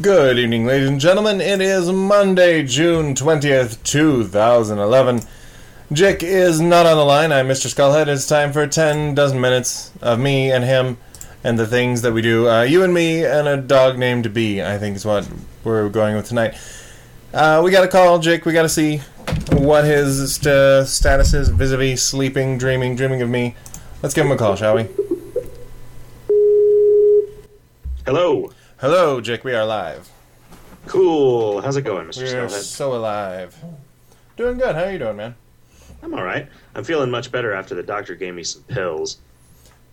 Good evening, ladies and gentlemen. It is Monday, June 20th, 2011. Jick is not on the line. I'm Mr. Skullhead. It's time for 10 dozen minutes of me and him and the things that we do. Uh, you and me and a dog named B, I think is what we're going with tonight. Uh, we got to call Jake. We got to see what his st- status is vis a vis sleeping, dreaming, dreaming of me. Let's give him a call, shall we? Hello. Hello, Jake. We are live. Cool. How's it going, Mr. We're Skullhead? so alive. Doing good. How are you doing, man? I'm all right. I'm feeling much better after the doctor gave me some pills.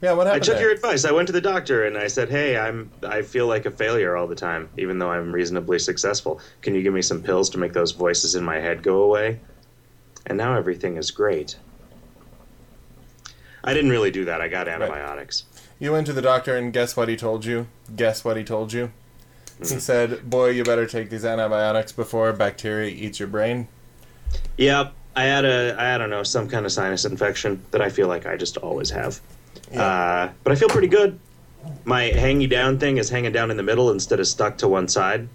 Yeah, what happened? I happened? took there? your advice. I went to the doctor and I said, "Hey, I'm I feel like a failure all the time, even though I'm reasonably successful. Can you give me some pills to make those voices in my head go away?" And now everything is great. I didn't really do that. I got antibiotics. You went to the doctor, and guess what he told you? Guess what he told you? Hmm. He said, "Boy, you better take these antibiotics before bacteria eats your brain." Yep. I had a I don't know some kind of sinus infection that I feel like I just always have. Uh, but I feel pretty good. My hanging down thing is hanging down in the middle instead of stuck to one side.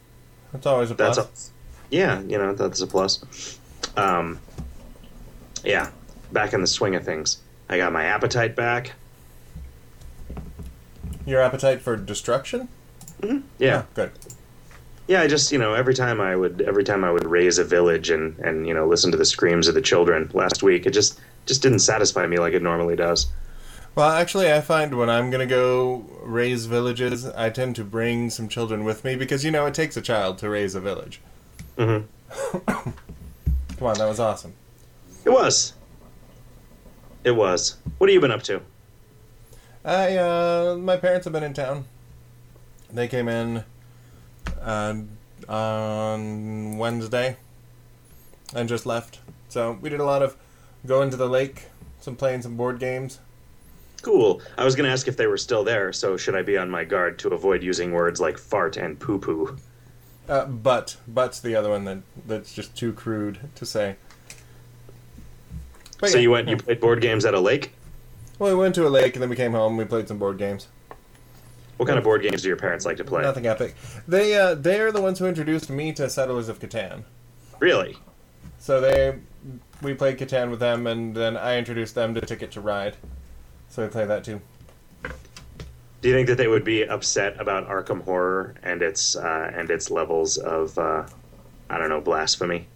That's always a plus. That's a, yeah, you know that's a plus. Um, yeah, back in the swing of things. I got my appetite back. Your appetite for destruction? Yeah, Oh, good. yeah. I just you know every time I would every time I would raise a village and and you know listen to the screams of the children last week, it just just didn't satisfy me like it normally does. Well, actually, I find when I'm gonna go raise villages, I tend to bring some children with me because you know it takes a child to raise a village. Mhm. Come on, that was awesome. It was. It was. What have you been up to? I uh, my parents have been in town. They came in uh, on Wednesday and just left. So we did a lot of going to the lake, some playing some board games. Cool. I was going to ask if they were still there, so should I be on my guard to avoid using words like fart and poo poo? Uh, but but's the other one that that's just too crude to say. But So yeah, you went, you played board games at a lake? Well, we went to a lake and then we came home. and We played some board games. What kind of board games do your parents like to play? Nothing epic. They uh, they are the ones who introduced me to Settlers of Catan. Really? So they, we played Catan with them, and then I introduced them to Ticket to Ride. So we play that too. Do you think that they would be upset about Arkham Horror and its uh, and its levels of uh, I don't know blasphemy?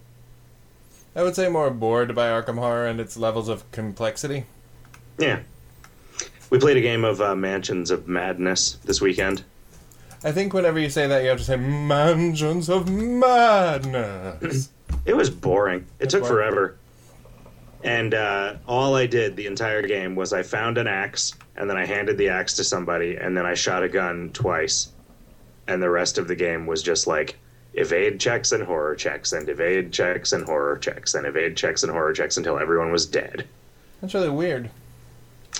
I would say more bored by Arkham Horror and its levels of complexity. Yeah. We played a game of uh, Mansions of Madness this weekend. I think whenever you say that, you have to say Mansions of Madness. It was boring. It took boring. forever. And uh, all I did the entire game was I found an axe, and then I handed the axe to somebody, and then I shot a gun twice. And the rest of the game was just like evade checks and horror checks, and evade checks and horror checks, and evade checks and horror checks until everyone was dead. That's really weird.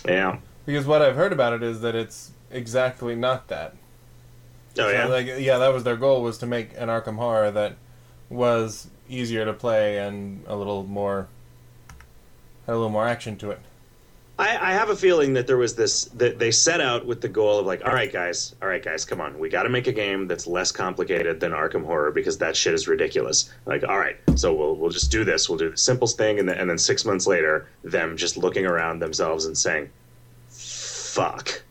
Yeah. Because what I've heard about it is that it's exactly not that. Oh, So, yeah. like, yeah, that was their goal was to make an Arkham Horror that was easier to play and a little more had a little more action to it. I, I have a feeling that there was this that they set out with the goal of like, all right, guys, all right, guys, come on, we got to make a game that's less complicated than Arkham Horror because that shit is ridiculous. Like, all right, so we'll we'll just do this. We'll do the simplest thing, and then and then six months later, them just looking around themselves and saying, "Fuck."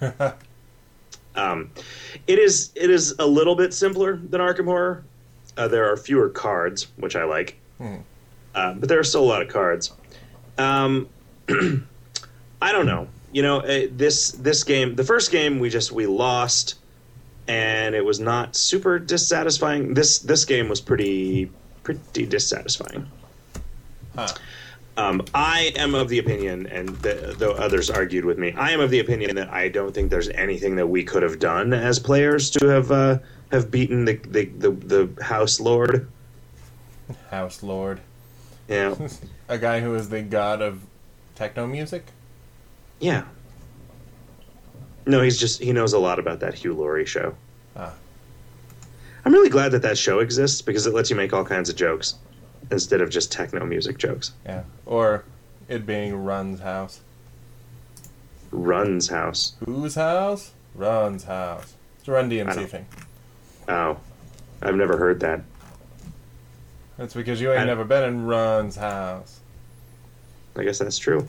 Um, it is it is a little bit simpler than Arkham Horror. Uh, there are fewer cards, which I like, Hmm. uh, but there are still a lot of cards. Um, I don't know. You know, uh, this this game, the first game, we just we lost, and it was not super dissatisfying. This this game was pretty pretty dissatisfying. Huh. Um, I am of the opinion, and the, though others argued with me, I am of the opinion that I don't think there's anything that we could have done as players to have uh, have beaten the, the, the, the House Lord. House Lord. Yeah, A guy who is the god of techno music? yeah. No, he's just he knows a lot about that Hugh Laurie show. Ah. I'm really glad that that show exists because it lets you make all kinds of jokes instead of just techno music jokes. Yeah. Or it being Run's house. Run's house. Whose house? Run's house. It's a Run DMC thing. Oh, I've never heard that. That's because you ain't never been in Run's house. I guess that's true.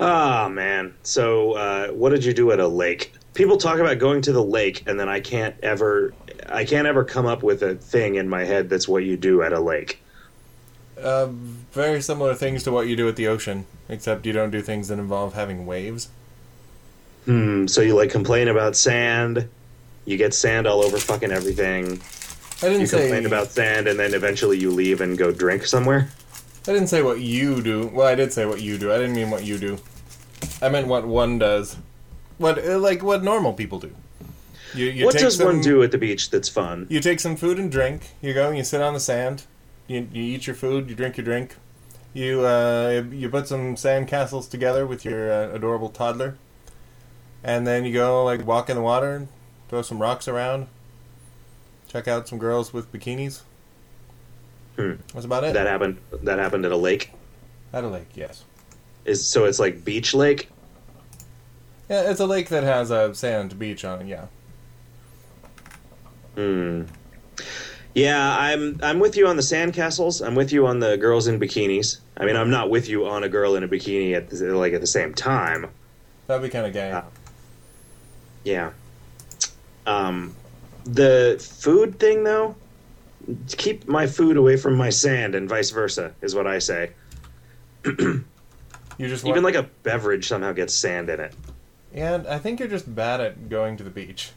Ah, man. So, uh, what did you do at a lake? People talk about going to the lake, and then I can't ever, I can't ever come up with a thing in my head that's what you do at a lake. Uh, very similar things to what you do at the ocean, except you don't do things that involve having waves. Hmm. So you like complain about sand. You get sand all over fucking everything. I didn't You say complain about sand, and then eventually you leave and go drink somewhere. I didn't say what you do. Well, I did say what you do. I didn't mean what you do. I meant what one does. What uh, like what normal people do. You, you what does some, one do at the beach that's fun? You take some food and drink. You go and you sit on the sand. You, you eat your food. You drink your drink. You uh, you put some sand castles together with your uh, adorable toddler, and then you go like walk in the water, throw some rocks around, check out some girls with bikinis. Hmm. That's about it. That happened. That happened at a lake. At a lake, yes. Is so it's like beach lake. Yeah, it's a lake that has a sand beach on it. Yeah. Hmm. Yeah, I'm I'm with you on the sandcastles. I'm with you on the girls in bikinis. I mean, I'm not with you on a girl in a bikini at the, like at the same time. That'd be kind of gay. Uh, Yeah. Um, the food thing though, keep my food away from my sand, and vice versa, is what I say. you just Even like a beverage somehow gets sand in it. And I think you're just bad at going to the beach.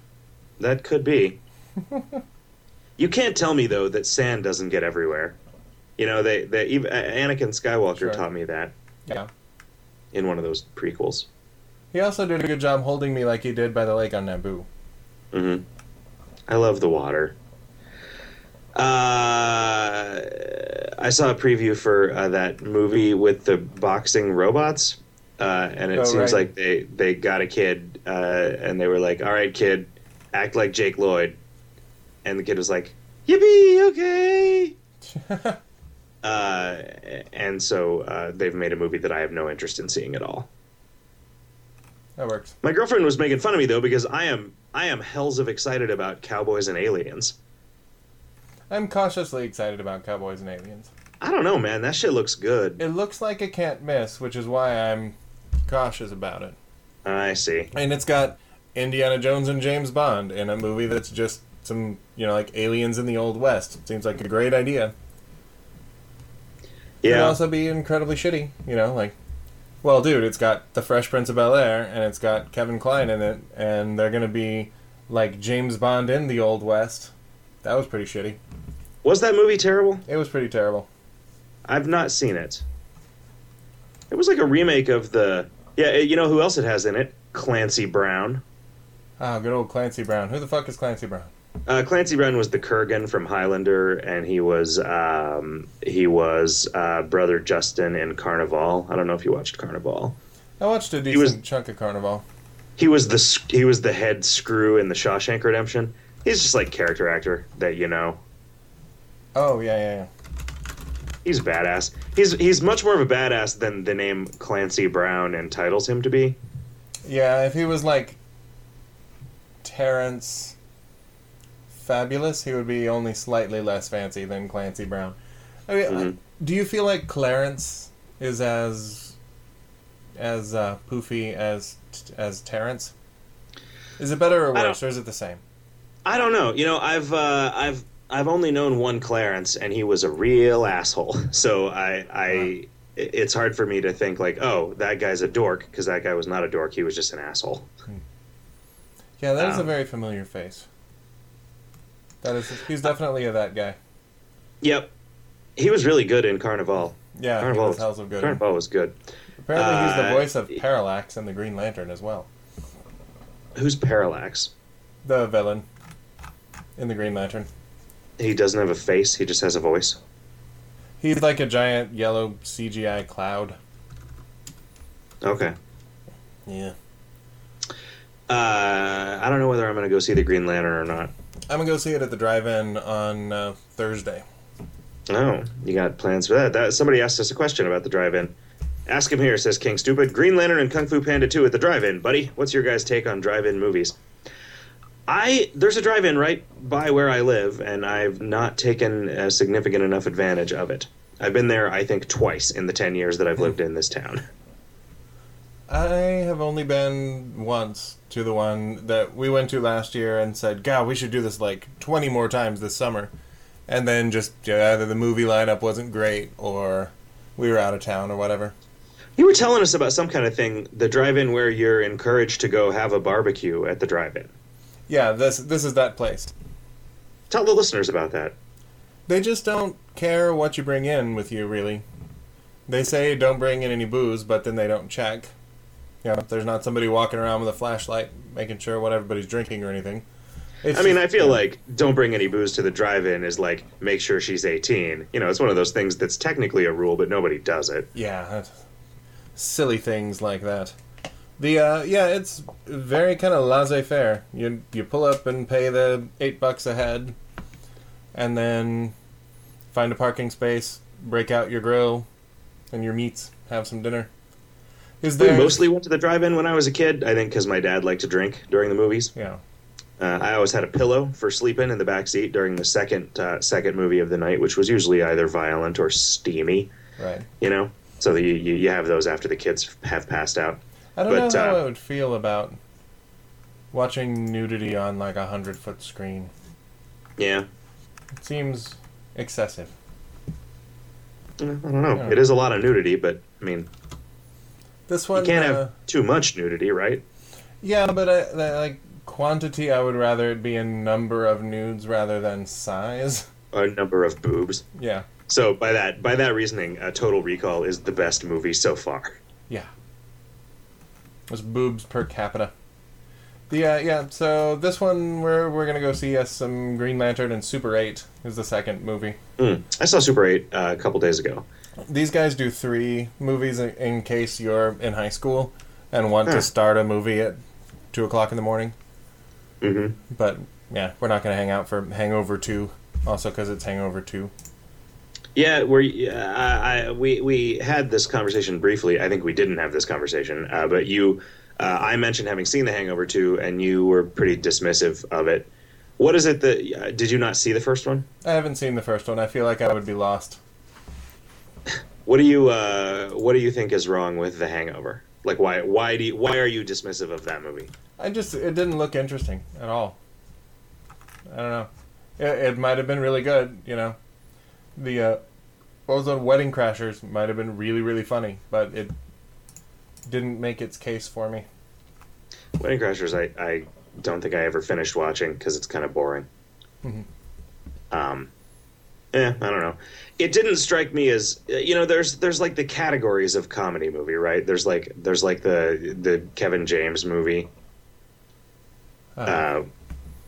That could be. you can't tell me though that sand doesn't get everywhere. You know, they they even Anakin Skywalker Sure. taught me that Yeah. in one of those prequels. He also did a good job holding me like he did by the lake on Naboo. Mm-hmm. I love the water. Uh, I saw a preview for uh, that movie with the boxing robots, uh, and it Oh, seems right. like they they got a kid, uh, and they were like, "All right, kid, act like Jake Lloyd," and the kid was like, "Yippee, okay." Uh, and so uh, they've made a movie that I have no interest in seeing at all. that works. My girlfriend was making fun of me though because I am I am hells of excited about cowboys and aliens. I'm cautiously excited about Cowboys and Aliens. I don't know, man. That shit looks good. It looks like a can't miss, which is why I'm cautious about it. I see. And it's got Indiana Jones and James Bond in a movie that's just some, you know, like aliens in the Old West. Seems like a great idea. Yeah. also be incredibly shitty, you know, like well, dude, it's got The Fresh Prince of Bel Air and it's got Kevin Kline in it and they're going to be like James Bond in the Old West. That was pretty shitty. Was that movie terrible? It was pretty terrible. I've not seen it. It was like a remake of the. Yeah, you know who else it has in it? Clancy Brown. Ah, good old Clancy Brown. Who the fuck is Clancy Brown? Uh, Clancy Brown was the Kurgan from Highlander, and he was um, he was uh, brother Justin in Carnival. I don't know if you watched Carnival. I watched a decent was- chunk of Carnival. He was the he was the head screw in the Shawshank Redemption. He's just like character actor that you know. Oh, yeah, yeah, yeah. He's badass. He's he's much more of a badass than the name Clancy Brown entitles him to be. Yeah, if he was like Terrence Fabulous, he would be only slightly less fancy than Clancy Brown. I mean, Mhm. do you feel like Clarence is as as uh, poofy as as Terrence? Is it better or worse, or is it the same? I don't know. You know, I've uh, I've I've only known one Clarence, and he was a real asshole. So I I it's hard for me to think like, oh, that guy's a dork because that guy was not a dork. He was just an asshole. Yeah, that is a Um, very familiar face. That is, he's definitely a that guy. Yep, he was really good in Carnival. Yeah, Carnival was was, good. Carnival was good. Apparently, he's the Uh, voice of Parallax in the Green Lantern as well. Who's Parallax? The villain in the Green Lantern. He doesn't have a face. He just has a voice. He's like a giant yellow CGI cloud. Okay. Yeah. Uh, I don't know whether I'm going to go see the Green Lantern or not. I'm gonna go see it at the drive-in on uh, Thursday. Oh, you got plans for that? That somebody asked us a question about the drive-in. Ask him here, says King. Stupid. Green Lantern and Kung Fu Panda 2 at the drive-in, buddy. What's your guys' take on drive-in movies? I there's a drive-in right by where I live, and I've not taken a significant enough advantage of it. I've been there, I think, twice in the ten years that I've lived in this town. I have only been once to the one that we went to last year and said, God, we should do this like 20 more times this summer. And then just either the movie lineup wasn't great or we were out of town or whatever. You were telling us about some kind of thing, the drive-in where you're encouraged to go have a barbecue at the drive-in. Yeah, this this is that place. Tell the listeners about that. They just don't care what you bring in with you, really. They say don't bring in any booze, but then they don't check. You know, there's not somebody walking around with a flashlight making sure what everybody's drinking or anything. It's I mean, I just- feel like don't bring any booze to the drive-in is like make sure she's 18. You know, it's one of those things that's technically a rule, but nobody does it. Yeah, silly things like that. The uh, yeah, it's very kind of laissez-faire. You you pull up and pay the eight bucks a head, and then find a parking space, break out your grill and your meats, have some dinner. Is We mostly went to the drive-in when I was a kid. I think because my dad liked to drink during the movies. Yeah, Uh, I always had a pillow for sleeping in the back seat during the second uh, second movie of the night, which was usually either violent or steamy. right. You know, so you you have those after the kids have passed out. I don't But, know how uh, I would feel about watching nudity on like a hundred foot screen. Yeah, It seems excessive. I don't know. Yeah. It is a lot of nudity, but I mean, This one you can't uh, have too much nudity, right? Yeah, but I, the, like quantity, I would rather it be a number of nudes rather than size. A number of boobs. Yeah, So by that by that reasoning, uh, Total Recall is the best movie so far. yeah. There's boobs per capita. The uh, yeah, so this one we're we're gonna go see uh, some Green Lantern and Super Eight is the second movie. Mm. I saw Super Eight uh, a couple days ago. These guys do three movies in, in case you're in high school and want Huh. to start a movie at two o'clock in the morning. hmm But yeah, we're not gonna hang out for Hangover Two, also because it's Hangover Two. Yeah, we uh, I, I, we we had this conversation briefly. I think we didn't have this conversation, uh, but you, uh, I mentioned having seen The Hangover 2, and you were pretty dismissive of it. What is it that uh, did you not see the first one? I haven't seen the first one. I feel like I would be lost. What do you uh, what do you think is wrong with The Hangover? Like why why do you, why are you dismissive of that movie? I just it didn't look interesting at all. I don't know. It, it might have been really good, you know. The uh, what was on Wedding Crashers might have been really really funny, but it didn't make its case for me. Wedding Crashers, I, I don't think I ever finished watching because it's kind of boring. Mhm. Um, yeah, I don't know. It didn't strike me as you know. There's there's like the categories of comedy movie, right? There's like there's like the the Kevin James movie, Uh, uh,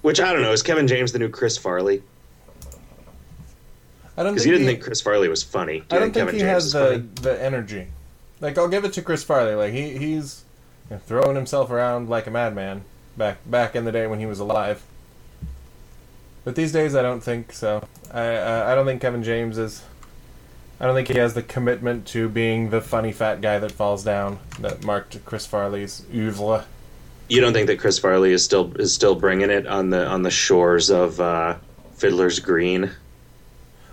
which I don't know. Is Kevin James the new Chris Farley? I don't Because you didn't he, think Chris Farley was funny. I don't think Kevin he James has the the energy. Like I'll give it to Chris Farley. Like he he's you know, throwing himself around like a madman back back in the day when he was alive. But these days, I don't think so. I I, I don't think Kevin James is. I don't think he has the commitment to being the funny fat guy that falls down that marked Chris Farley's oeuvre. You don't think that Chris Farley is still is still bringing it on the on the shores of uh, Fiddler's Green?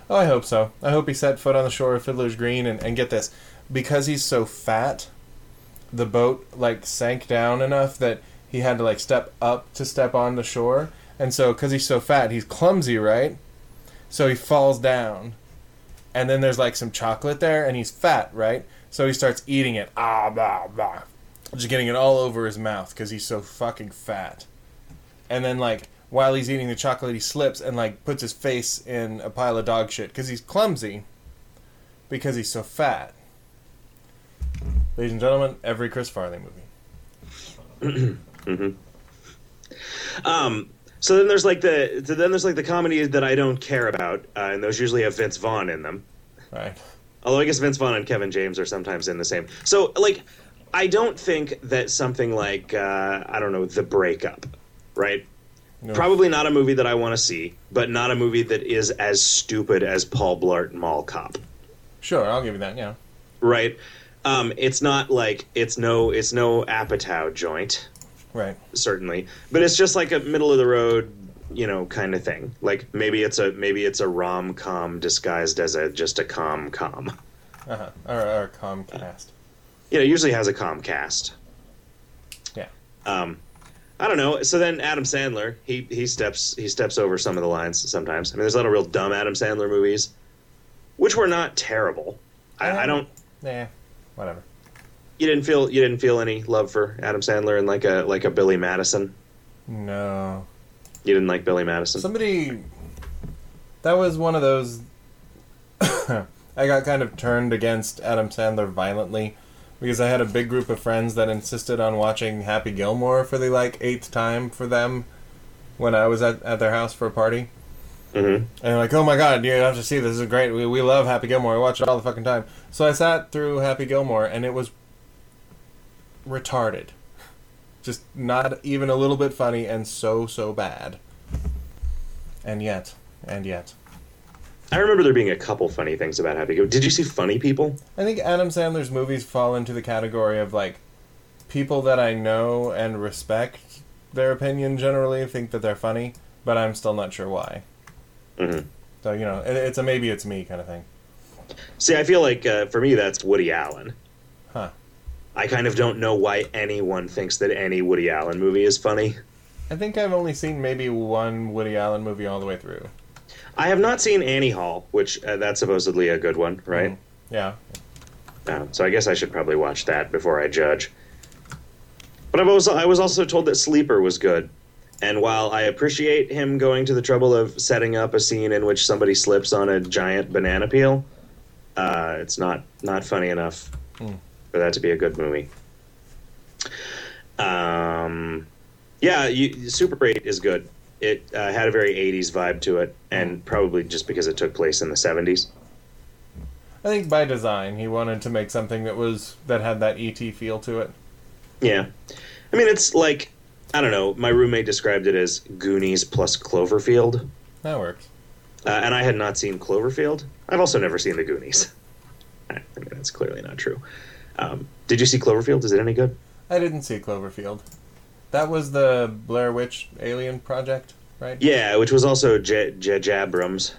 Oh, I hope so. I hope he set foot on the shore of Fiddler's Green and, and get this. Because he's so fat, the boat like sank down enough that he had to like step up to step on the shore. And so because he's so fat, he's clumsy, right? So he falls down. And then there's like some chocolate there and he's fat, right? So he starts eating it. Ah, blah, blah. Just getting it all over his mouth because he's so fucking fat. And then like while he's eating the chocolate, he slips and like puts his face in a pile of dog shit because he's clumsy. Because he's so fat. Ladies and gentlemen, every Chris Farley movie. Um, so then there's like the so then there's like the comedies that I don't care about, uh, and those usually have Vince Vaughn in them. Right. Although I guess Vince Vaughn and Kevin James are sometimes in the same. So like, I don't think that something like uh, I don't know the breakup, right? No. Probably not a movie that I want to see, but not a movie that is as stupid as Paul Blart Mall Cop. Sure, I'll give you that. Yeah. right? Um, it's not like it's no it's no Apatow joint, Right. certainly, but it's just like a middle of the road, you know, kind of thing. Like maybe it's a maybe it's a rom com disguised as a just a com com. Uh-huh. Or, or Comcast. You know, it usually has a Comcast. Yeah. Um, I don't know. So then Adam Sandler, he he steps he steps over some of the lines sometimes. I mean, there's a lot of real dumb Adam Sandler movies, which were not terrible. I, I um, don't. Nah, whatever. You didn't feel you didn't feel any love for Adam Sandler and like a like a Billy Madison. No. You didn't like Billy Madison. Somebody. That was one of those. I got kind of turned against Adam Sandler violently because I had a big group of friends that insisted on watching Happy Gilmore for the like eighth time for them when I was at, at their house for a party. hmm And like, oh my god, you have to see this. This is great. We, we love Happy Gilmore. We watch it all the fucking time. So I sat through Happy Gilmore and it was retarded. Just not even a little bit funny and so, so bad. And yet, and yet. I remember there being a couple funny things about Happy Gilmore. Did you see Funny People? I think Adam Sandler's movies fall into the category of like people that I know and respect their opinion generally think that they're funny, but I'm still not sure why. hmm So, you know, it, it's a maybe it's me kind of thing. See, I feel like uh, for me that's Woody Allen. Huh. I kind of don't know why anyone thinks that any Woody Allen movie is funny. I think I've only seen maybe one Woody Allen movie all the way through. I have not seen Annie Hall, which uh, that's supposedly a good one, right? Mhm. Yeah. Uh, so I guess I should probably watch that before I judge. But I was I was also told that Sleeper was good, and while I appreciate him going to the trouble of setting up a scene in which somebody slips on a giant banana peel, uh, it's not not funny enough Hmm. for that to be a good movie. Um, yeah, you, Super Eight is good. It uh, had a very '80s vibe to it, and probably just because it took place in the '70s. I think by design he wanted to make something that was that had that ET feel to it. Yeah. I mean, it's like, I don't know, my roommate described it as Goonies plus Cloverfield. That works. Uh, and I had not seen Cloverfield. I've also never seen the Goonies. I mean, that's clearly not true. Um, did you see Cloverfield? Is it any good? I didn't see Cloverfield. That was the Blair Witch Alien project, right? Yeah, which was also J. J- Jabrams.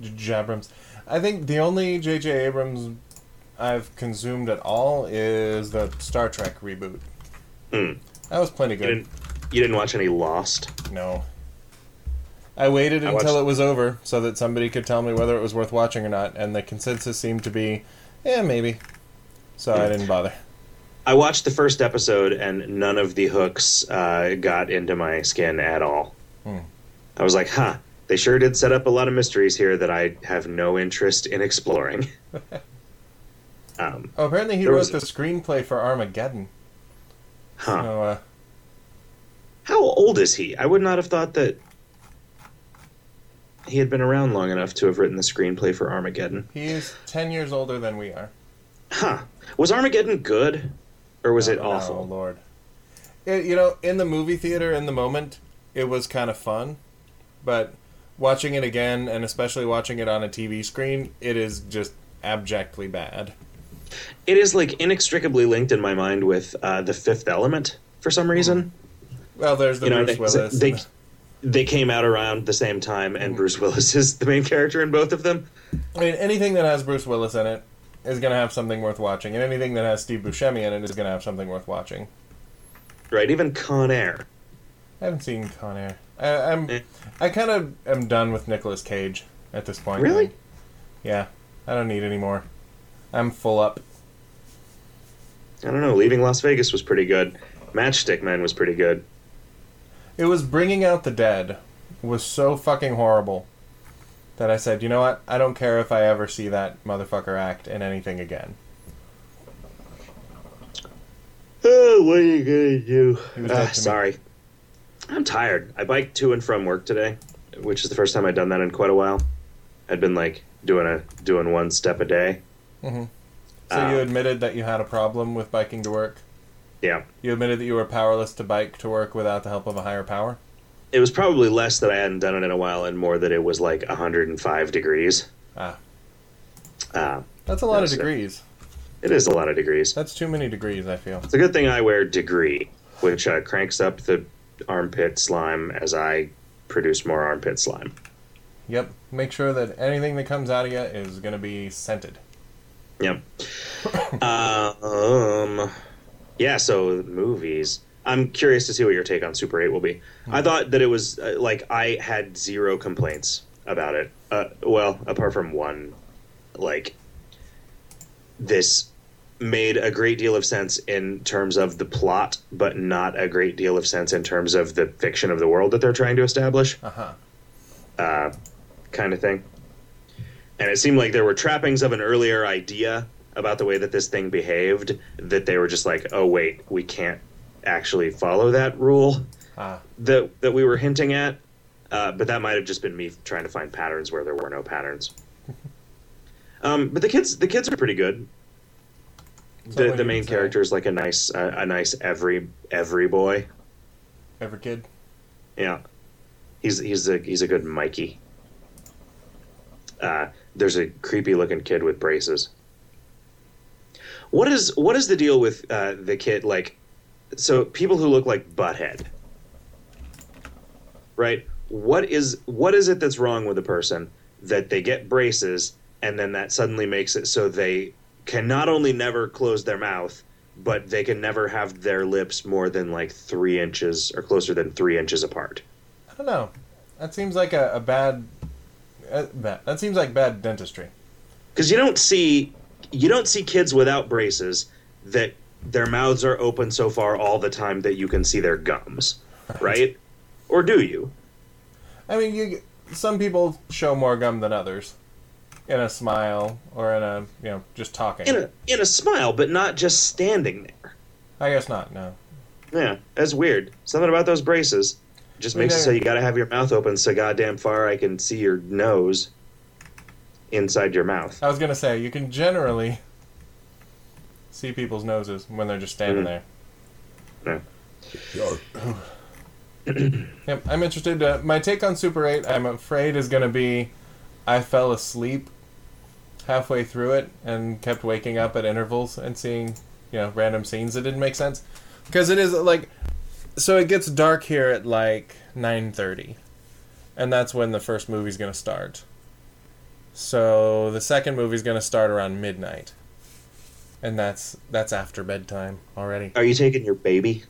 J- Jabrams. I think the only J.J. Abrams I've consumed at all is the Star Trek reboot. Hmm. That was plenty You good. didn't, you didn't watch any Lost? No. I waited I until watched- it was over so that somebody could tell me whether it was worth watching or not, and the consensus seemed to be, yeah, maybe. So I didn't bother. I watched the first episode, and none of the hooks uh, got into my skin at all. Hmm. I was like, huh, they sure did set up a lot of mysteries here that I have no interest in exploring. um, Oh, apparently he wrote was- the screenplay for Armageddon. huh. So, uh, How old is he? I would not have thought that he had been around long enough to have written the screenplay for Armageddon. he is 10 years older than we are. Huh. Was Armageddon good? Or was it awful? Oh. Lord. It, you know, in the movie theater in the moment, it was kind of fun. But watching it again, and especially watching it on a TV screen, it is just abjectly bad. It is like inextricably linked in my mind with uh, The Fifth Element for some reason. Well, there's the you know, Bruce Willis. they they came out around the same time, and Bruce Willis is the main character in both of them. I mean, anything that has Bruce Willis in it is going to have something worth watching, and anything that has Steve Buscemi in it is going to have something worth watching. Right? Even Con Air. I haven't seen Con Air. I, I'm, Eh. I kind of am done with Nicolas Cage at this point. Really? Yeah, I don't need any more. I'm full up. I don't know. Leaving Las Vegas was pretty good. Matchstick Man was pretty good. It was bringing out the dead was so fucking horrible that I said, you know what? I don't care if I ever see that motherfucker act in anything again. Oh, what are you gonna do? He was ah, to me. sorry. I'm tired. I biked to and from work today, which is the first time I'd done that in quite a while. I'd been like doing a doing one step a day. Mm-hmm. So Ah. you admitted that you had a problem with biking to work. Yeah. You admitted that you were powerless to bike to work without the help of a higher power. It was probably less that I hadn't done it in a while, and more that it was like 105 degrees. Ah, Uh, that's a lot of That's it. degrees. it is a lot of degrees. That's too many degrees. I feel. It's a good thing I wear degree. which uh, cranks up the armpit slime as I produce more armpit slime. Yep. Make sure that anything that comes out of you is going to be scented. Yep. uh, um, yeah. So movies. I'm curious to see what your take on Super 8 will be. I thought that it was uh, like I had zero complaints about it. Uh, well, apart from one, like this made a great deal of sense in terms of the plot, but not a great deal of sense in terms of the fiction of the world that they're trying to establish, Uh huh. uh, kind of thing. And it seemed like there were trappings of an earlier idea about the way that this thing behaved that they were just like, oh wait, we can't actually follow that rule Ah. that that we were hinting at. Uh, but that might have just been me trying to find patterns where there were no patterns. um, but the kids, the kids are pretty good. The the main character is like a nice uh, a nice every every boy. Every kid. Yeah, he's he's a he's a good Mikey. Uh, there's a creepy looking kid with braces. What is what is the deal with uh, the kid? Like, so people who look like Butthead, right? What is what is it that's wrong with a person that they get braces and then that suddenly makes it so they can not only never close their mouth, but they can never have their lips more than like three inches or closer than three inches apart. I don't know. That seems like a, a bad. Uh, bad. That seems like bad dentistry. because you don't see you don't see kids without braces that their mouths are open so far all the time that you can see their gums, right? Or do you? I mean, you. Some people show more gum than others, in a smile or in a you know just talking. In a in a smile, but not just standing there. I guess not. No. Yeah, that's weird. Something about those braces just I mean, makes it so you got to have your mouth open so goddamn far I can see your nose inside your mouth. I was gonna say you can generally see people's noses when they're just standing Mhm. there. Yeah. Yep, I'm interested. Uh, my take on Super 8, I'm afraid, is going to be I fell asleep halfway through it and kept waking up at intervals and seeing, you know, random scenes that didn't make sense. Because it is like, so it gets dark here at like 9:30, and that's when the first movie's going to start. So the second movie's going to start around midnight, and that's that's after bedtime already. Are you taking your baby?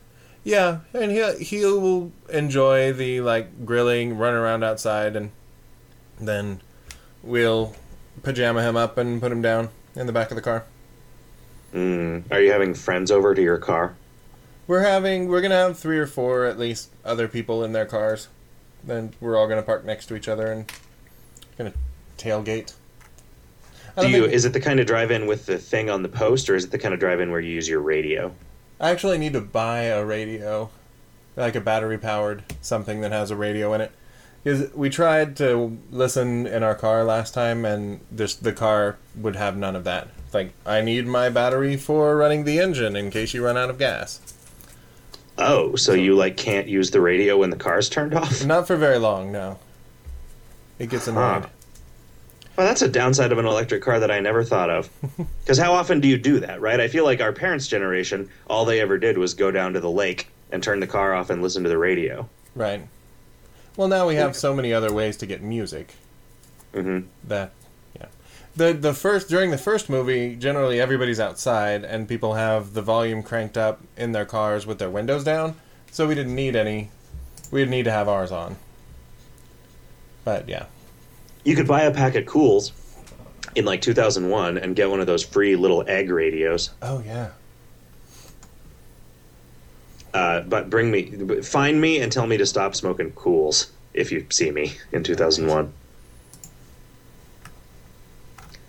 Yeah, and he he will enjoy the like grilling, run around outside, and then we'll pajama him up and put him down in the back of the car. Mm. Are you having friends over to your car? We're having we're gonna have three or four at least other people in their cars. Then we're all gonna park next to each other and gonna tailgate. Do you? think- Is it the kind of drive-in with the thing on the post, or is it the kind of drive-in where you use your radio? I actually need to buy a radio, like a battery powered something that has a radio in it. Because we tried to listen in our car last time, and this the car would have none of that. It's like I need my battery for running the engine in case you run out of gas. Oh, so you like can't use the radio when the car's turned off? Not for very long, no. It gets annoyed. Huh. Well, that's a downside of an electric car that I never thought of. Because how often do you do that, right? I feel like our parents' generation, all they ever did was go down to the lake and turn the car off and listen to the radio. Right. Well, now we have so many other ways to get music. hmm that yeah the the first during the first movie generally everybody's outside and people have the volume cranked up in their cars with their windows down so we didn't need any we didn't need to have ours on but yeah You could buy a pack of Cools in like 2001 and get one of those free little egg radios. oh yeah Uh, but bring me, find me and tell me to stop smoking Cools if you see me in 2001.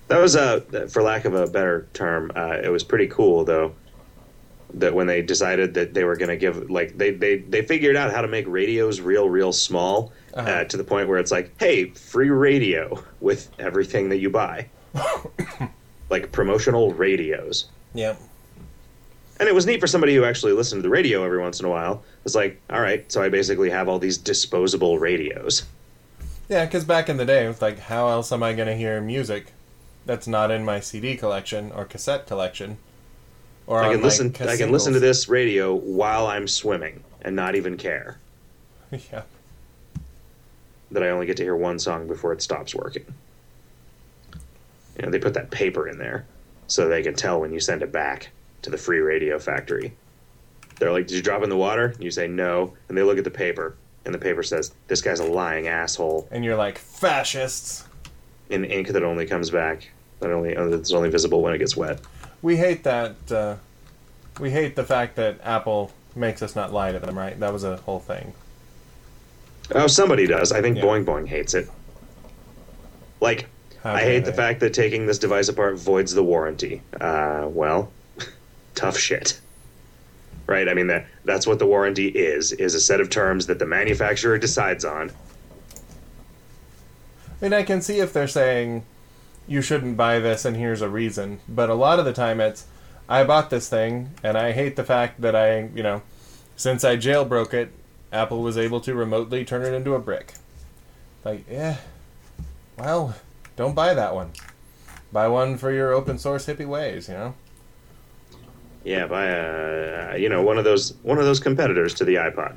That was a, for lack of a better term, uh, it was pretty cool though. That when they decided that they were going to give, like, they, they they figured out how to make radios real, real small uh Uh-huh. to the point where it's like, hey, free radio with everything that you buy, like promotional radios. yeah And it was neat for somebody who actually listened to the radio every once in a while. It's like, all right, so I basically have all these disposable radios. yeah because back in the day it was like how else am i going to hear music that's not in my cd collection or cassette collection Or I can listen. I can listen to this radio while I'm swimming and not even care yeah. That I only get to hear one song before it stops working. You know, they put that paper in there so they can tell when you send it back to the free radio factory. They're like, "Did you drop in the water?" And you say no, and they look at the paper, and the paper says, "This guy's a lying asshole." And you're like fascists. In ink that only comes back, that only uh, that's only visible when it gets wet. We hate that. Uh, we hate the fact that Apple makes us not lie to them. Right? That was a whole thing. Oh, somebody does. I think Yeah. Boing Boing hates it. Like, I hate the fact that taking this device apart voids the warranty. Uh, well, tough shit. Right? I mean that that's what the warranty is, is a set of terms that the manufacturer decides on. I mean, I can see if they're saying you shouldn't buy this and here's a reason, but a lot of the time it's I bought this thing and I hate the fact that I, you know, since I jailbroke it, Apple was able to remotely turn it into a brick. Like, yeah, well, don't buy that one. Buy one for your open source hippie ways, you know. Yeah, by uh, you know, one of those one of those competitors to the iPod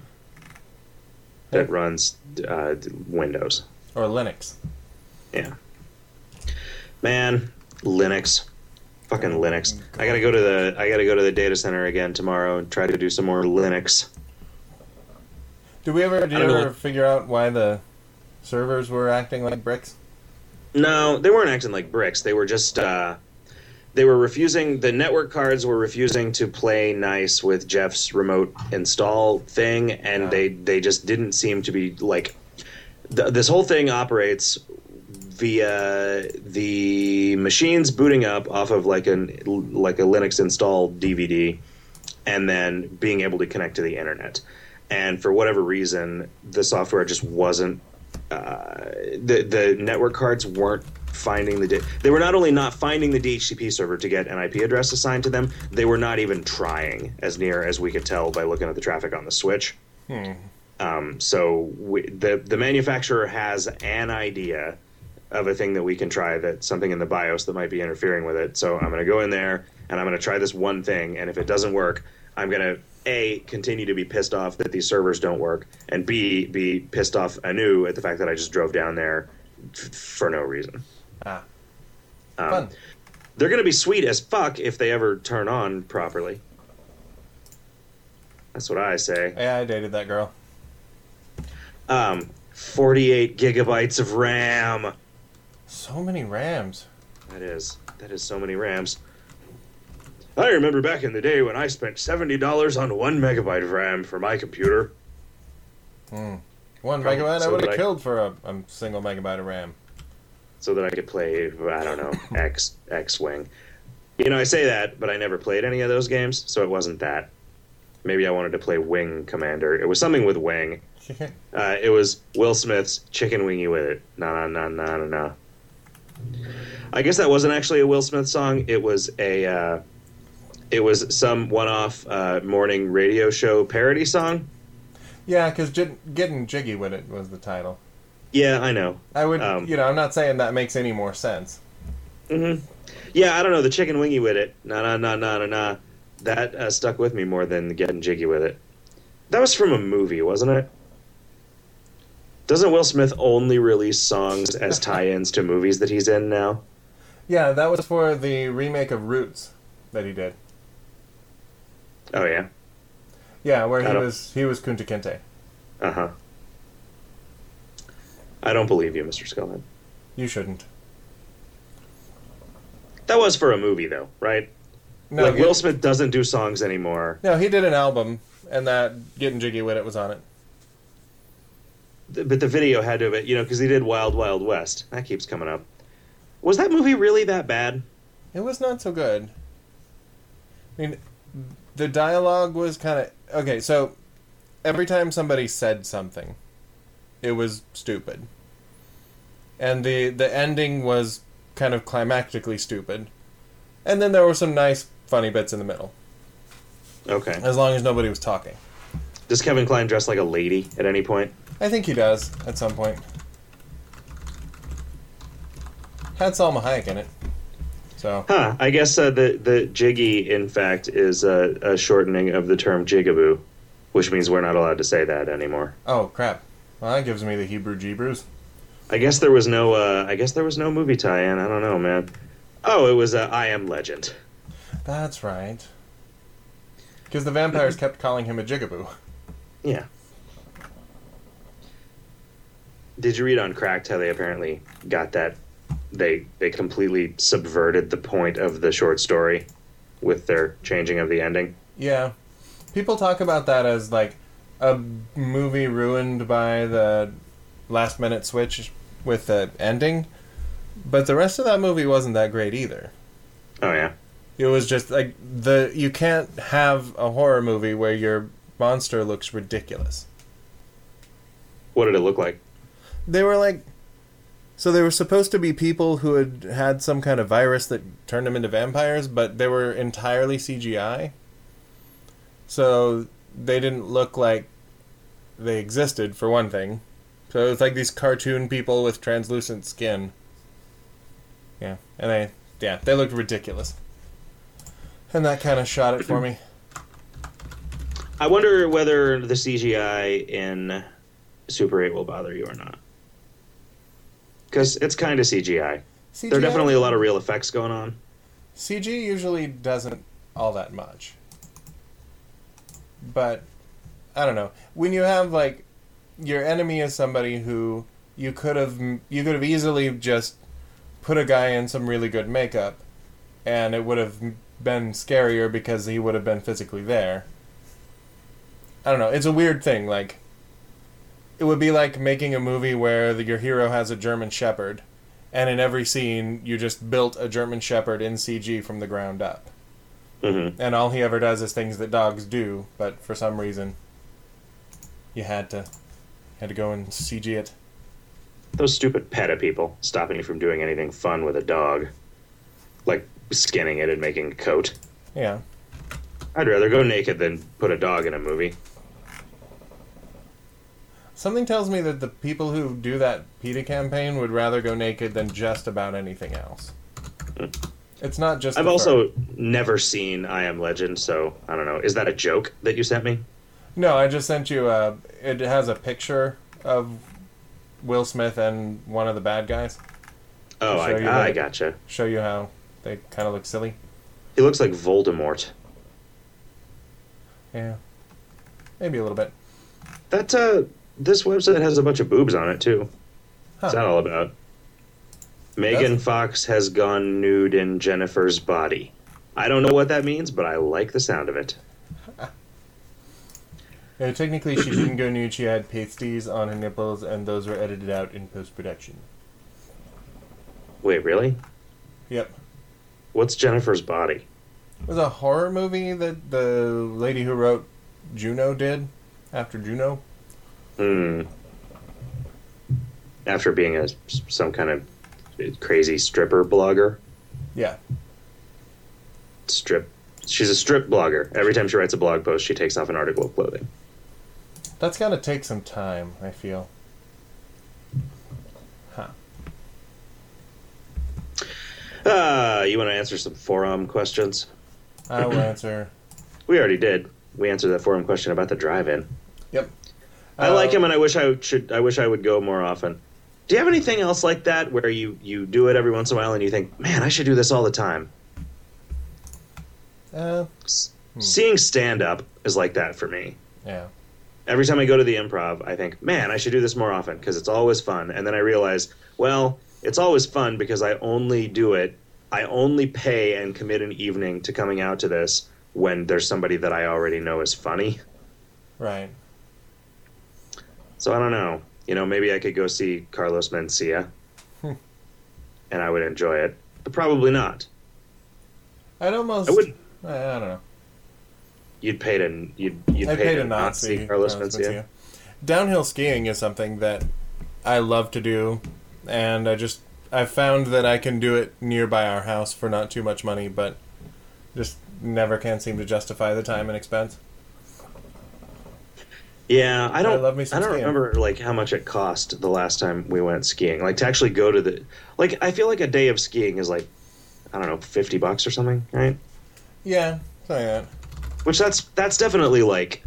that Yeah. runs uh, Windows. Or Linux. Yeah. Man, Linux. Fucking Linux. I gotta go to the I gotta go to the data center again tomorrow and try to do some more Linux. Did we ever? Did you ever what- figure out why the servers were acting like bricks? No, they weren't acting like bricks. They were just uh they were refusing the network cards were refusing to play nice with Jeff's remote install thing and Yeah. they they just didn't seem to be like th- this whole thing operates via the machines booting up off of like an like a Linux installed DVD and then being able to connect to the internet. And for whatever reason, the software just wasn't uh, the the network cards weren't finding the di- they were not only not finding the DHCP server to get an IP address assigned to them, they were not even trying as near as we could tell by looking at the traffic on the switch. Hmm. Um, so we, the the manufacturer has an idea of a thing that we can try that something in the BIOS that might be interfering with it. So I'm going to go in there and I'm going to try this one thing, and if it doesn't work, I'm going to a continue to be pissed off that these servers don't work, and b be pissed off anew at the fact that I just drove down there f- for no reason. Ah, Um, fun. They're going to be sweet as fuck if they ever turn on properly. That's what I say. Yeah, I dated that girl. Um, 48 gigabytes of RAM. So many RAMs. That is that is so many RAMs. I remember back in the day when I spent seventy dollars on one megabyte of RAM for my computer. Hmm. One Right, megabyte I would have I- killed for a, a single megabyte of RAM. so that I could play I don't know X X Wing. You know, I say that, but I never played any of those games, so it wasn't that. Maybe I wanted to play Wing Commander. It was something with Wing. Uh, it was Will Smith's Chicken Wingy with it. Na na na na na na. I guess that wasn't actually a Will Smith song. It was a. Uh, it was some one-off uh, morning radio show parody song. yeah, because getting jiggy with it was the title. Yeah, I know. I would, Um, you know, I'm not saying that makes any more sense. hmm Yeah, I don't know. The chicken wingy with it. Na na na na na na. That uh, stuck with me more than getting jiggy with it. That was from a movie, wasn't it? Doesn't Will Smith only release songs as tie-ins to movies that he's in now? Yeah, that was for the remake of Roots that he did. Oh yeah. Yeah, where I he was he was Kunta Kinte. Uh huh. I don't believe you, Mr. Skullhead. You shouldn't. That was for a movie, though, right? No, like Will Smith doesn't do songs anymore. no, he did an album, and that getting jiggy with it was on it. Th- But the video had to have, you know, because he did Wild Wild West. That keeps coming up. Was that movie really that bad? It was not so good. I mean, the dialogue was kind of okay. So every time somebody said something, it was stupid, and the the ending was kind of climactically stupid, and then there were some nice, funny bits in the middle, Okay. as long as nobody was talking. Does Kevin Kline dress like a lady at any point? I think he does at some point. Had Salma Hayek in it. So Huh. I guess uh, the the jiggy, in fact, is a, a shortening of the term jigaboo, which means we're not allowed to say that anymore. oh crap. Well, that gives me the Hebrew Jeebrews. I guess there was no. Uh, I guess there was no movie tie-in. I don't know, man. Oh, it was uh, I Am Legend. That's right. Because the vampires kept calling him a jigaboo. Yeah. Did you read on Cracked how they apparently got that? They they completely subverted the point of the short story with their changing of the ending. Yeah. People talk about that as like a movie ruined by the last minute switch with the ending. But the rest of that movie wasn't that great either. Oh yeah. It was just like the you can't have a horror movie where your monster looks ridiculous. What did it look like? They were like so they were supposed to be people who had had some kind of virus that turned them into vampires, but they were entirely CGI. So they didn't look like they existed for one thing. So it was like these cartoon people with translucent skin. Yeah, and they yeah, they looked ridiculous. And that kind of shot it for me. I wonder whether the CGI in Super 8 will bother you or not. Because it's kind of CGI. There are definitely a lot of real effects going on. CG usually doesn't all that much. But I don't know. When you have like your enemy is somebody who you could have you could have easily just put a guy in some really good makeup and it would have been scarier because he would have been physically there. I don't know. It's a weird thing like it would be like making a movie where the, your hero has a German shepherd and in every scene you just built a German Shepherd in CG from the ground up. hmm And all he ever does is things that dogs do, but for some reason you had to had to go and CG it. Those stupid PETA people stopping you from doing anything fun with a dog. Like skinning it and making a coat. Yeah. I'd rather go naked than put a dog in a movie. Something tells me that the people who do that PETA campaign would rather go naked than just about anything else. It's not just I've also fur. never seen I Am Legend, so I don't know. Is that a joke that you sent me? No, I just sent you a it has a picture of Will Smith and one of the bad guys. Oh, show you I, I gotcha. Show you how they kind of look silly. He looks like Voldemort. Yeah. Maybe a little bit. That uh, this website has a bunch of boobs on it too. What's Huh. that all about? Megan it? Fox has gone nude in Jennifer's body. I don't know what that means, but I like the sound of it. Yeah, technically, she didn't go nude. She had pasties on her nipples, and those were edited out in post production. Wait, really? Yep. What's Jennifer's body? It was a horror movie that the lady who wrote Juno did after Juno. Hmm. After being a some kind of crazy stripper blogger, Yeah. strip. She's a strip blogger. Every time she writes a blog post, she takes off an article of clothing. That's got to take some time, I feel. Huh. Ah, you want to answer some forum questions? I will answer. We already did. We answered that forum question about the drive-in. Yep. I like him, and I wish I should. I wish I would go more often. Do you have anything else like that where you you do it every once in a while and you think, man, I should do this all the time? Uh, S- Hmm. Seeing stand up is like that for me. yeah. Every time I go to the improv, I think, man, I should do this more often because it's always fun. And then I realize, well, it's always fun because I only do it. I only pay and commit an evening to coming out to this when there's somebody that I already know is funny. Right. So I don't know. You know, maybe I could go see Carlos Mencia, Hmm. and I would enjoy it, but probably not. I'd almost. I would. I, I don't know. You'd pay to you'd you'd I pay paid to a not see Carlos Carlos Mencia. Mencia. Downhill skiing is something that I love to do, and I just I've found that I can do it nearby our house for not too much money, but just never can seem to justify the time and expense. Yeah, I don't. I love me I don't skiing. remember like how much it cost the last time we went skiing. Like to actually go to the like. I feel like a day of skiing is like I don't know, fifty bucks or something, right? Yeah, something like that. Which that's that's definitely like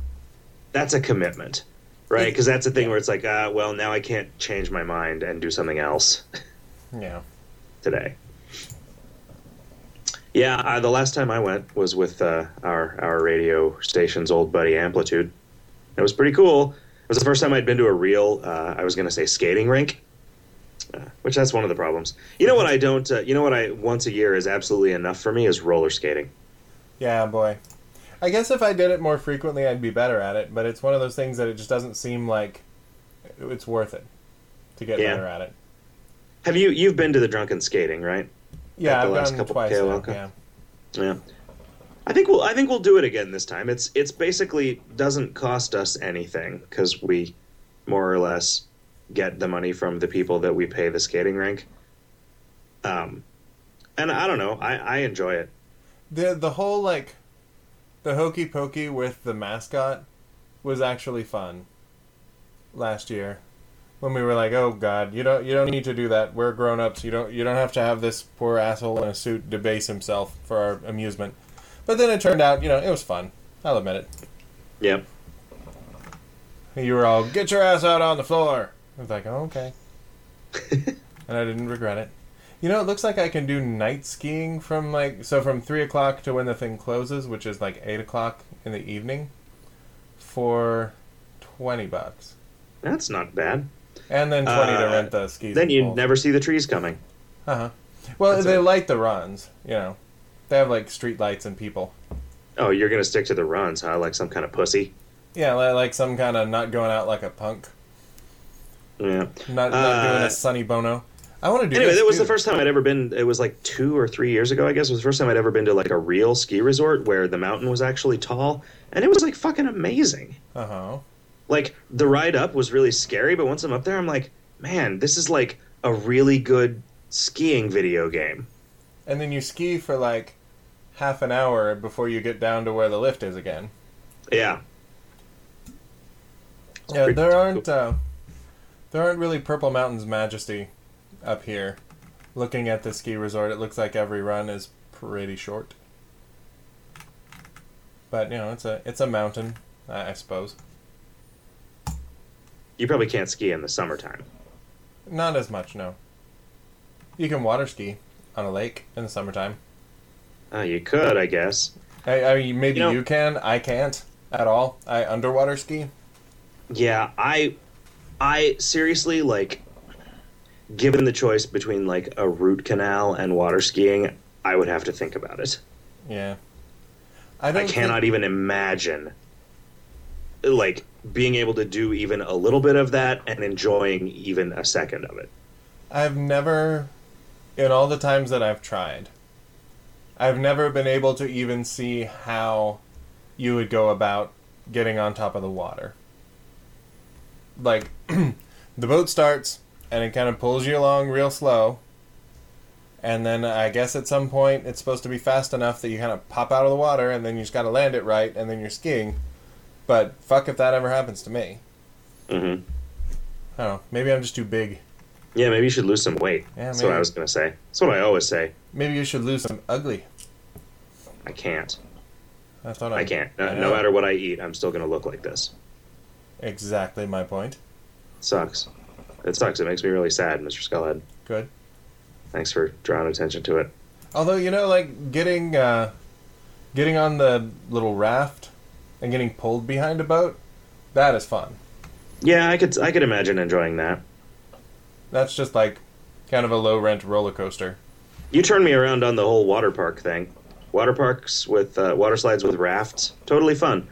that's a commitment, right? Because that's a thing where it's like, ah, well, now I can't change my mind and do something else Yeah. today. Yeah, uh, the last time I went was with uh, our our radio station's old buddy Amplitude. It was pretty cool. It was the first time I'd been to a real, uh, I was going to say skating rink, uh, which that's one of the problems. You know what I don't, uh, you know what I once a year is absolutely enough for me is roller skating. Yeah, boy. I guess if I did it more frequently, I'd be better at it. But it's one of those things that it just doesn't seem like it's worth it to get Yeah. better at it. Have you you've been to the drunken skating, right? Yeah, I've last couple twice. Now, yeah. Yeah. I think we'll I think we'll do it again this time. It's it's basically doesn't cost us anything because we more or less get the money from the people that we pay the skating rink. Um, and I don't know. I I enjoy it. The the whole like the hokey pokey with the mascot was actually fun last year when we were like, "Oh God, you don't you don't need to do that. We're grown ups. You don't you don't have to have this poor asshole in a suit debase himself for our amusement." But then it turned out, you know, it was fun. I'll admit it. Yep. You were all, "Get your ass out on the floor." I was like, "Oh, okay," and I didn't regret it. You know, it looks like I can do night skiing from like so from three o'clock to when the thing closes, which is like eight o'clock in the evening, for twenty bucks, That's not bad. and then twenty to Uh, rent the skis. Then you never see the trees coming. Uh huh. Well, That's they it. light the runs. You know, they have like street lights and people. Oh, you're gonna stick to the runs, huh? Like some kind of pussy. Yeah, li- like some kind of not going out like a punk, Yeah. not not Uh, doing a Sonny Bono. I want to do. It. Anyway, this that was the first time I'd ever been. It was like two or three years ago, I guess. It was the first time I'd ever been to like a real ski resort where the mountain was actually tall, and it was like fucking amazing. Uh huh. Like the ride up was really scary, but once I'm up there, I'm like, man, this is like a really good skiing video game. And then you ski for like half an hour before you get down to where the lift is again. Yeah, Yeah, there aren't uh, there aren't really Purple Mountain's majesty up here. Looking at the ski resort, it looks like every run is pretty short. But you know, it's a it's a mountain, I, I suppose. you probably can't ski in the summertime. Not as much, no. You can water ski on a lake in the summertime. Uh, you could, I guess. I, I mean, maybe You know- you can. I can't at all. I underwater ski. Yeah, I, I seriously like. Given the choice between like a root canal and water skiing, I would have to think about it. Yeah. I I cannot think- even imagine like being able to do even a little bit of that and enjoying even a second of it. I've never, in all the times that I've tried, I've never been able to even see how you would go about getting on top of the water. Like, the boat starts and it kind of pulls you along real slow. And then I guess at some point it's supposed to be fast enough that you kind of pop out of the water and then you just got to land it right and then you're skiing. But fuck if that ever happens to me. hmm I don't know. Maybe I'm just too big. Yeah, maybe you should lose some weight. Yeah, That's what. I was gonna say. That's what I always say. Maybe you should lose some ugly. I can't. I thought I can't. No, I no matter what I eat, I'm still gonna look like this. Exactly my point. sucks. It sucks. It makes me really sad, Mr. Skullhead. Good. Thanks for drawing attention to it. Although you know, like getting uh, getting on the little raft and getting pulled behind a boat, that is fun. Yeah, I could. I could imagine enjoying that. That's just like kind of a low rent roller coaster. You turned me around on the whole water park thing. Water parks with uh, water slides with rafts, totally fun.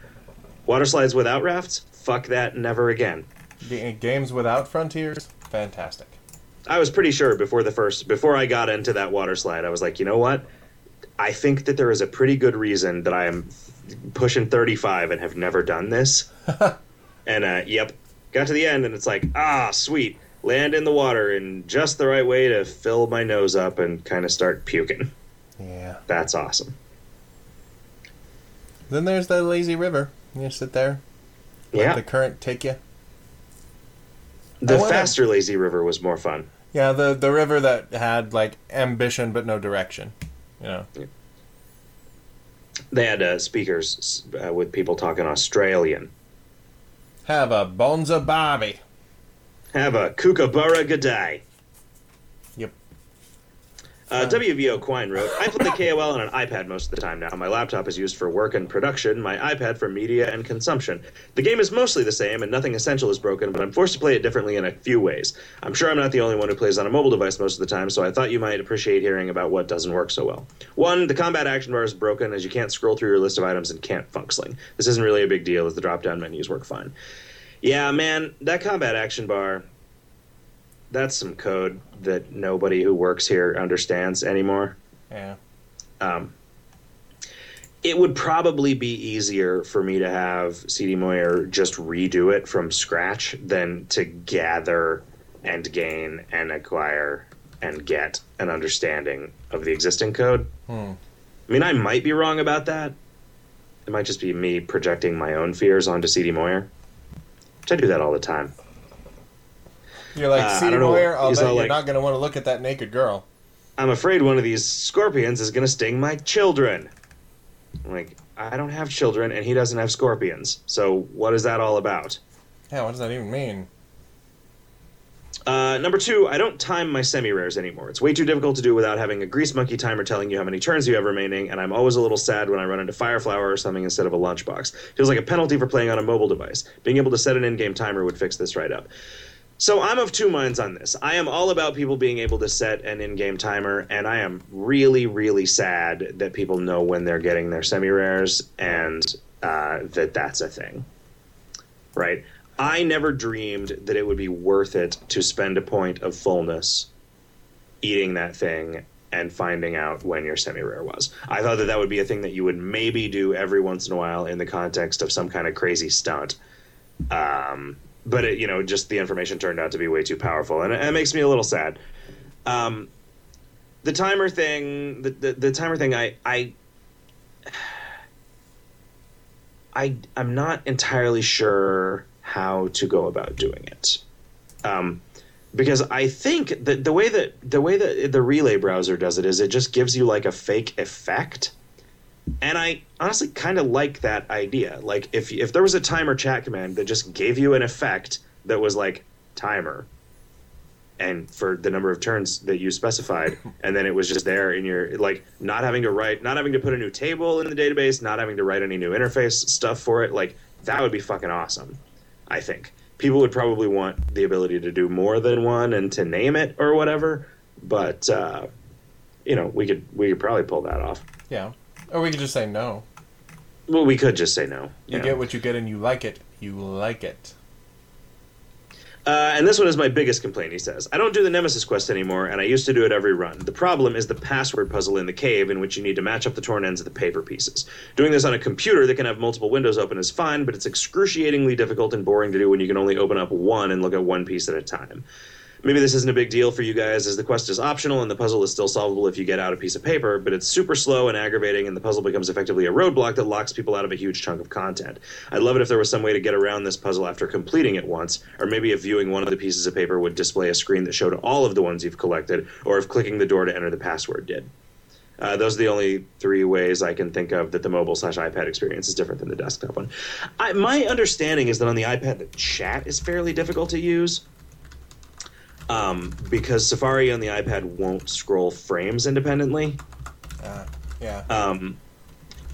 Water slides without rafts, fuck that, never again. G- games without frontiers, fantastic. I was pretty sure before the first, before I got into that water slide, I was like, you know what? I think that there is a pretty good reason that I am pushing 35 and have never done this. and uh, yep, got to the end and it's like, ah, sweet. Land in the water in just the right way to fill my nose up and kind of start puking. Yeah. That's awesome. Then there's the lazy river. You sit there, let Yeah. the current take you. The faster lazy river was more fun. Yeah, the the river that had like ambition but no direction. You know. They had uh, speakers uh, with people talking Australian. Have a bonza bobby. Have a kookaburra g'day. Yep. Uh, WVO Quine wrote, I play the KOL on an iPad most of the time now. My laptop is used for work and production, my iPad for media and consumption. The game is mostly the same and nothing essential is broken, but I'm forced to play it differently in a few ways. I'm sure I'm not the only one who plays on a mobile device most of the time, so I thought you might appreciate hearing about what doesn't work so well. One, the combat action bar is broken as you can't scroll through your list of items and can't funksling. This isn't really a big deal as the drop down menus work fine. Yeah, man, that combat action bar, that's some code that nobody who works here understands anymore. Yeah. Um, it would probably be easier for me to have CD Moyer just redo it from scratch than to gather and gain and acquire and get an understanding of the existing code. Hmm. I mean, I might be wrong about that. It might just be me projecting my own fears onto CD Moyer. Which I do that all the time. You're like, Uh, see. Moyer, I'll bet you're like- not going to want to look at that naked girl. I'm afraid one of these scorpions is going to sting my children. I'm like, I don't have children, and he doesn't have scorpions. So what is that all about? Yeah, what does that even mean? Uh, number two, I don't time my semi rares anymore. It's way too difficult to do without having a grease monkey timer telling you how many turns you have remaining, and I'm always a little sad when I run into Fireflower or something instead of a lunchbox. Feels like a penalty for playing on a mobile device. Being able to set an in game timer would fix this right up. So I'm of two minds on this. I am all about people being able to set an in-game timer, and I am really, really sad that people know when they're getting their semi rares and uh, that that's a thing. Right? I never dreamed that it would be worth it to spend a point of fullness eating that thing and finding out when your semi rare was. I thought that that would be a thing that you would maybe do every once in a while in the context of some kind of crazy stunt. Um, but it, you know, just the information turned out to be way too powerful, and it, it makes me a little sad. Um, the timer thing, the, the, the timer thing, I, I, I, I'm not entirely sure how to go about doing it, um, because I think that the way that the way that the relay browser does it is it just gives you like a fake effect and I honestly kind of like that idea. Like if if there was a timer chat command that just gave you an effect that was like timer, and for the number of turns that you specified, and then it was just there in your like not having to write, not having to put a new table in the database, not having to write any new interface stuff for it. Like that would be fucking awesome. I think people would probably want the ability to do more than one and to name it or whatever. But uh, you know, we could we could probably pull that off. Yeah. Or we could just say no. Well, we could just say no. You know. get what you get and you like it. You like it. Uh, and this one is my biggest complaint, he says. I don't do the Nemesis quest anymore, and I used to do it every run. The problem is the password puzzle in the cave, in which you need to match up the torn ends of the paper pieces. Doing this on a computer that can have multiple windows open is fine, but it's excruciatingly difficult and boring to do when you can only open up one and look at one piece at a time. Maybe this isn't a big deal for you guys, as the quest is optional and the puzzle is still solvable if you get out a piece of paper, but it's super slow and aggravating, and the puzzle becomes effectively a roadblock that locks people out of a huge chunk of content. I'd love it if there was some way to get around this puzzle after completing it once, or maybe if viewing one of the pieces of paper would display a screen that showed all of the ones you've collected, or if clicking the door to enter the password did. Uh, those are the only three ways I can think of that the mobile slash iPad experience is different than the desktop one. I, my understanding is that on the iPad, the chat is fairly difficult to use um, because Safari on the iPad won't scroll frames independently, Uh, yeah. um,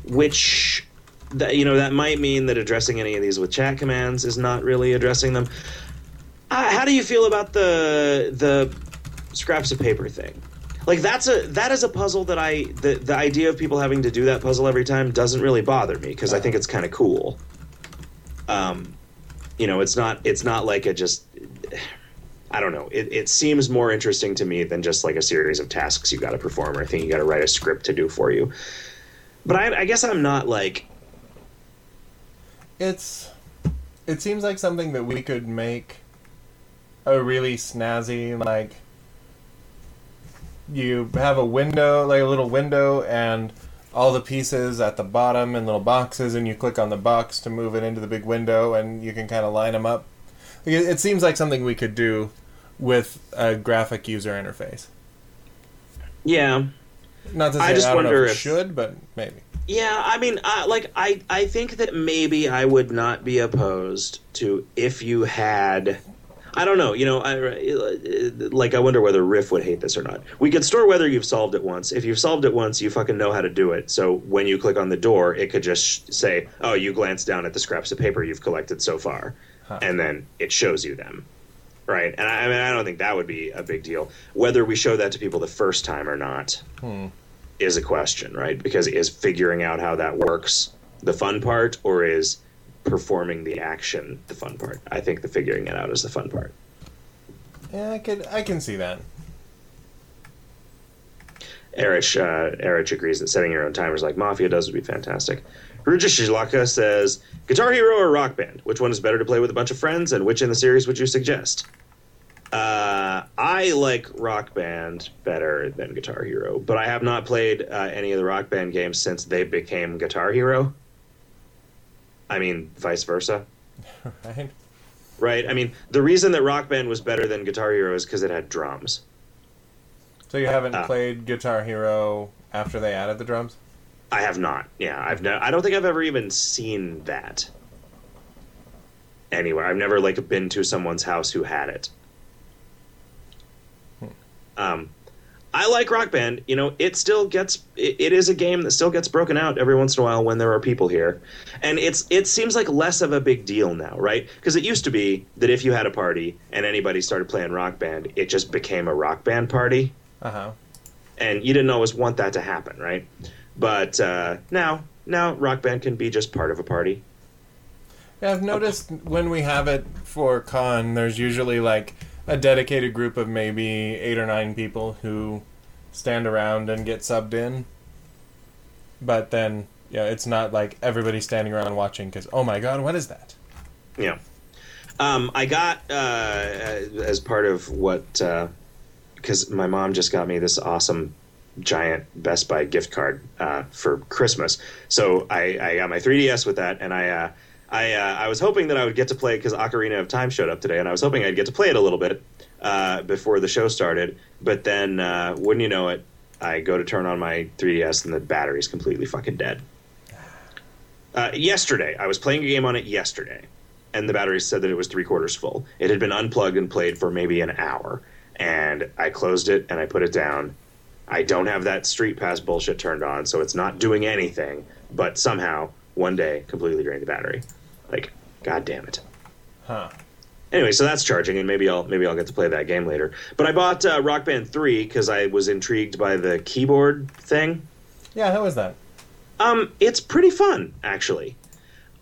which that you know that might mean that addressing any of these with chat commands is not really addressing them. Uh, how do you feel about the the scraps of paper thing? Like that's a that is a puzzle that I the the idea of people having to do that puzzle every time doesn't really bother me because I think it's kind of cool. Um, you know, it's not it's not like a just I don't know. It, it seems more interesting to me than just like a series of tasks you got to perform or a thing you got to write a script to do for you. But I, I guess I'm not like It's. It seems like something that we could make a really snazzy, like. You have a window, like a little window, and all the pieces at the bottom in little boxes, and you click on the box to move it into the big window, and you can kind of line them up. It, it seems like something we could do with a graphic user interface. yeah. Not to say I I, just know wonder if if- should, but maybe. Yeah, I mean, uh, like I, I think that maybe I would not be opposed to if you had. I don't know. You know, I, uh, like I wonder whether Riff would hate this or not. We could store whether you've solved it once. If you've solved it once, you fucking know how to do it. So when you click on the door, it could just sh- say, "Oh, you glance down at the scraps of paper you've collected so far," Huh. and then it shows you them. Right, and I, I mean, I don't think that would be a big deal. Whether we show that to people the first time or not, hmm. is a question, right? Because is figuring out how that works the fun part, or is performing the action the fun part? I think the figuring it out is the fun part. Yeah, I could. I can see that. Erich, uh, Erich agrees that setting your own timers like Mafia does would be fantastic. Ruja Shilaka says, Guitar Hero or Rock Band? Which one is better to play with a bunch of friends, and which in the series would you suggest? Uh, I like Rock Band better than Guitar Hero, but I have not played uh, any of the Rock Band games since they became Guitar Hero. I mean, vice versa, Right? right? I mean, the reason that Rock Band was better than Guitar Hero is because it had drums. So you haven't Uh, played Guitar Hero after they added the drums? I have not. Yeah, I've no, I don't think I've ever even seen that anywhere. I've never like been to someone's house who had it. Um, I like Rock Band. You know, it still gets. It, it is a game that still gets broken out every once in a while when there are people here, and it's it seems like less of a big deal now, right? Because it used to be that if you had a party and anybody started playing Rock Band, it just became a Rock Band party Uh huh. and you didn't always want that to happen, right? But uh, now, now Rock Band can be just part of a party. Yeah, I've noticed when we have it for con, there's usually like a dedicated group of maybe eight or nine people who stand around and get subbed in. But then, yeah, it's not like everybody standing around watching because, oh my god, what is that? Yeah. Um, I got uh, as part of what because my mom just got me this awesome giant Best Buy gift card uh, for Christmas. So I, I got my 3DS with that, and I uh, I uh, I was hoping that I would get to play because Ocarina of Time showed up today, and I was hoping I'd get to play it a little bit uh, before the show started. But then, uh, wouldn't you know it, I go to turn on my 3DS, and the battery's completely fucking dead. Uh, yesterday, I was playing a game on it yesterday, and the battery said that it was three quarters full. It had been unplugged and played for maybe an hour, and I closed it and I put it down. I don't have that Street Pass bullshit turned on, so it's not doing anything. But somehow, one day, completely drained the battery. Like, god damn it. Huh. Anyway, so that's charging, and maybe I'll maybe I'll get to play that game later. But I bought uh, Rock Band three because I was intrigued by the keyboard thing. Yeah, how is that? Um, it's pretty fun, actually.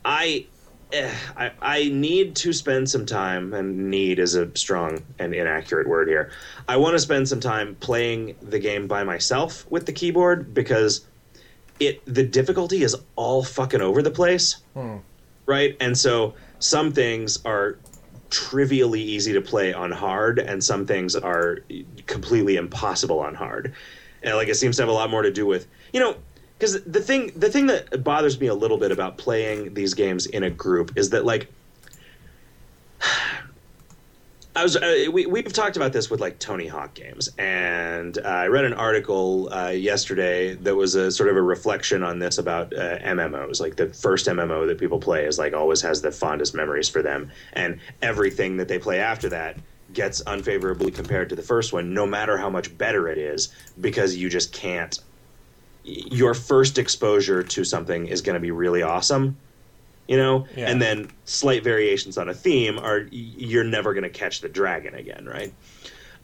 I, I, I need to spend some time, and need is a strong and inaccurate word here. I want to spend some time playing the game by myself with the keyboard because it the difficulty is all fucking over the place, Hmm. right? And so some things are trivially easy to play on hard, and some things are completely impossible on hard. And like it seems to have a lot more to do with you know because the thing the thing that bothers me a little bit about playing these games in a group is that like I was uh, we we've talked about this with like Tony Hawk games, and uh, I read an article uh, yesterday that was a sort of a reflection on this about uh, MMOs. Like the first MMO that people play is like always has the fondest memories for them, and everything that they play after that gets unfavorably compared to the first one, no matter how much better it is, because you just can't. Your first exposure to something is going to be really awesome, you know? Yeah. and then slight variations on a theme are you're never going to catch the dragon again right?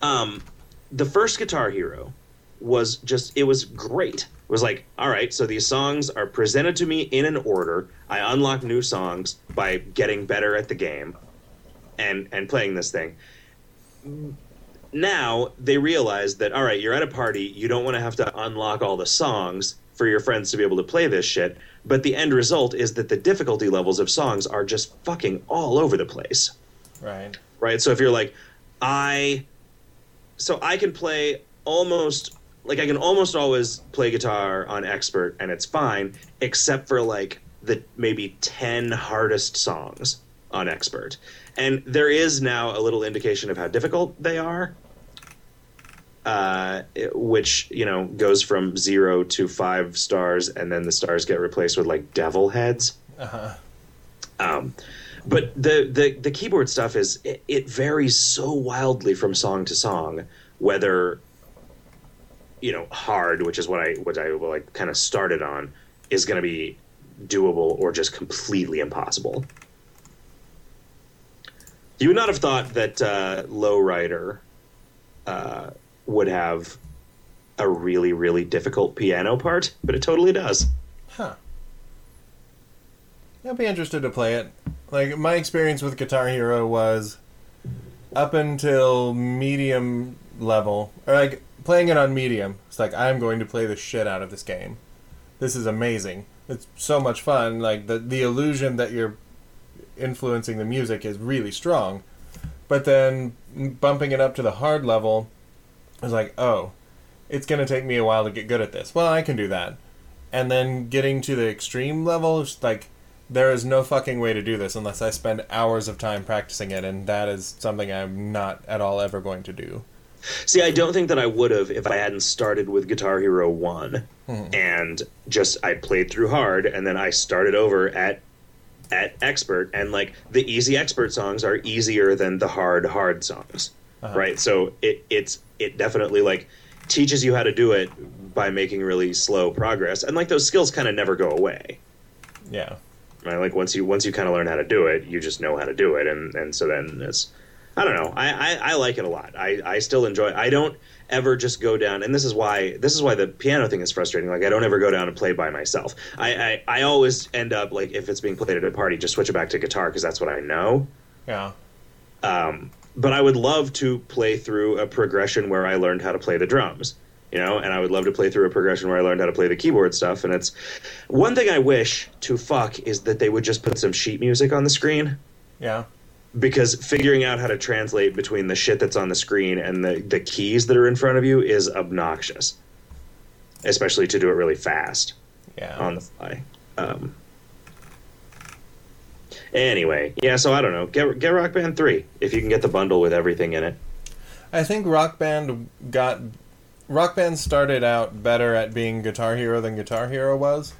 Um, the first guitar hero was just it was great. It was like all right so these songs are presented to me in an order. I unlock new songs by getting better at the game and and playing this thing now they realize that all right you're at a party you don't want to have to unlock all the songs for your friends to be able to play this shit but the end result is that the difficulty levels of songs are just fucking all over the place. Right. right? So if you're like i so i can play almost like i can almost always play guitar on expert and it's fine except for like the maybe 10 hardest songs on expert and there is now a little indication of how difficult they are uh, which you know goes from zero to five stars, and then the stars get replaced with like devil heads. Uh-huh. Um, but the, the the keyboard stuff is it, it varies so wildly from song to song, whether you know hard, which is what I what I like kind of started on, is going to be doable or just completely impossible. You would not have thought that uh, Lowrider uh, would have a really really difficult piano part, but it totally does. Huh. I'd be interested to play it. Like my experience with Guitar Hero was up until medium level, or like playing it on medium. It's like I'm going to play the shit out of this game. This is amazing. It's so much fun. Like the the illusion that you're influencing the music is really strong. But then bumping it up to the hard level is like, oh, it's going to take me a while to get good at this. Well, I can do that. And then getting to the extreme level is like, there is no fucking way to do this unless I spend hours of time practicing it, and that is something I'm not at all ever going to do. See, I don't think that I would have if I hadn't started with Guitar Hero 1 hmm. and just I played through hard and then I started over at at expert and like the easy expert songs are easier than the hard hard songs. Uh-huh. Right? So it it's it definitely like teaches you how to do it by making really slow progress and like those skills kind of never go away. Yeah. Right? Like once you once you kind of learn how to do it, you just know how to do it, and and so then it's I don't know. I, I, I like it a lot. I, I still enjoy. I don't ever just go down, and this is why this is why the piano thing is frustrating. Like I don't ever go down and play by myself. I, I, I always end up like if it's being played at a party, just switch it back to guitar because that's what I know. Yeah. Um, but I would love to play through a progression where I learned how to play the drums, you know, and I would love to play through a progression where I learned how to play the keyboard stuff. And it's one thing I wish to fuck is that they would just put some sheet music on the screen Yeah. Because figuring out how to translate between the shit that's on the screen and the, the keys that are in front of you is obnoxious, especially to do it really fast Yeah. on the fly. Um, anyway, yeah, so I don't know. Get, get Rock Band 3 if you can get the bundle with everything in it. I think Rock Band got Rock Band started out better at being Guitar Hero than Guitar Hero was,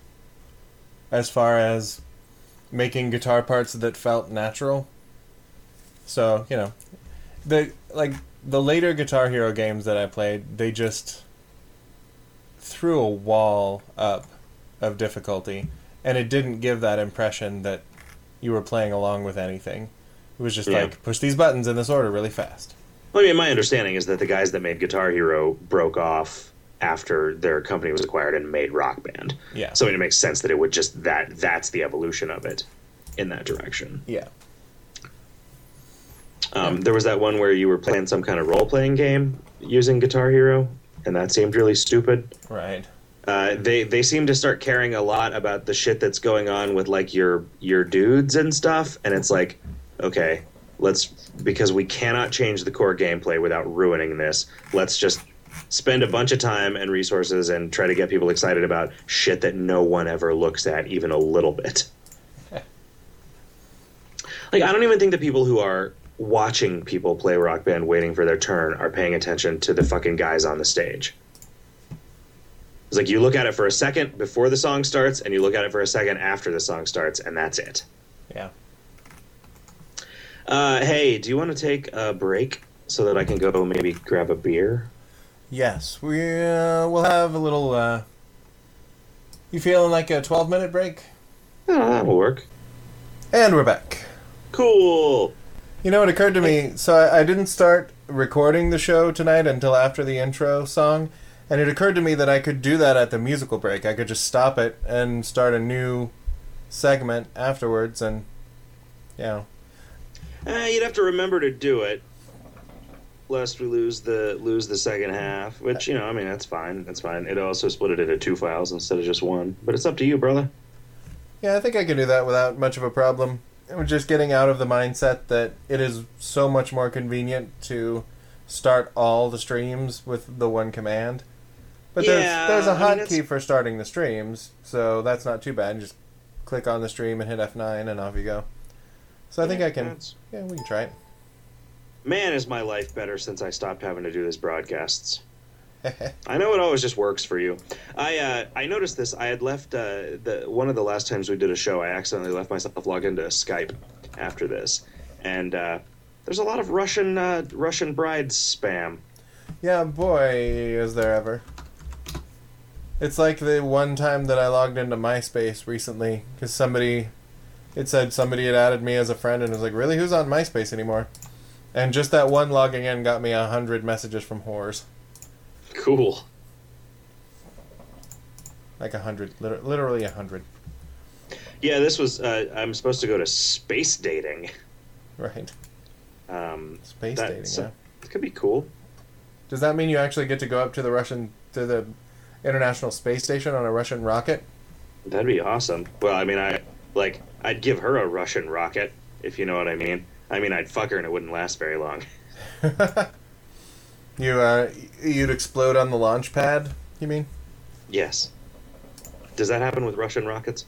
as far as making guitar parts that felt natural. So you know, the like the later Guitar Hero games that I played, they just threw a wall up of difficulty, and it didn't give that impression that you were playing along with anything. It was just Yeah. like push these buttons in this order really fast. Well, I mean, my understanding is that the guys that made Guitar Hero broke off after their company was acquired and made Rock Band. Yeah. So I mean, it makes sense that it would just that that's the evolution of it in that direction. Yeah. Um, there was that one where you were playing some kind of role playing game using Guitar Hero, and that seemed really stupid. Right. Uh, they they seem to start caring a lot about the shit that's going on with like your your dudes and stuff, and it's like, okay, let's because we cannot change the core gameplay without ruining this. Let's just spend a bunch of time and resources and try to get people excited about shit that no one ever looks at even a little bit. like I don't even think the people who are watching people play rock band waiting for their turn are paying attention to the fucking guys on the stage. It's like you look at it for a second before the song starts, and you look at it for a second after the song starts, and that's it. Yeah. Uh, hey, do you want to take a break so that I can go maybe grab a beer? Yes, we uh, we'll have a little. Uh, you feeling like a twelve minute break? Oh, that'll work. And we're back. Cool. You know, it occurred to me. So I, I didn't start recording the show tonight until after the intro song, and it occurred to me that I could do that at the musical break. I could just stop it and start a new segment afterwards, and you know, Uh, you'd have to remember to do it, lest we lose the lose the second half. Which you know, I mean, that's fine. That's fine. It also split it into two files instead of just one. But it's up to you, brother. Yeah, I think I can do that without much of a problem. Just getting out of the mindset that it is so much more convenient to start all the streams with the one command. But Yeah, there's there's a I mean, hotkey for starting the streams, so that's not too bad. Just click on the stream and hit F9 and off you go. So I think I can That's- yeah, we can try it. Man, is my life better since I stopped having to do this broadcasts. I know it always just works for you. I uh, I noticed this. I had left uh, the one of the last times we did a show. I accidentally left myself logged into Skype after this, and uh, there's a lot of Russian uh, Russian brides spam. Yeah, boy, is there ever. It's like the one time that I logged into MySpace recently because somebody, it said somebody had added me as a friend and it was like, really, who's on MySpace anymore? And just that one logging in got me a hundred messages from whores. Cool. Like a hundred, literally a hundred. Yeah, this was. Uh, I'm supposed to go to space dating. Right. Um, Space dating, yeah. It could be cool. Does that mean you actually get to go up to the Russian, to the International Space Station on a Russian rocket? That'd be awesome. Well, I mean, I like I'd give her a Russian rocket if you know what I mean. I mean, I'd fuck her and it wouldn't last very long. you, uh, you'd explode on the launch pad, you mean? Yes. Does that happen with Russian rockets?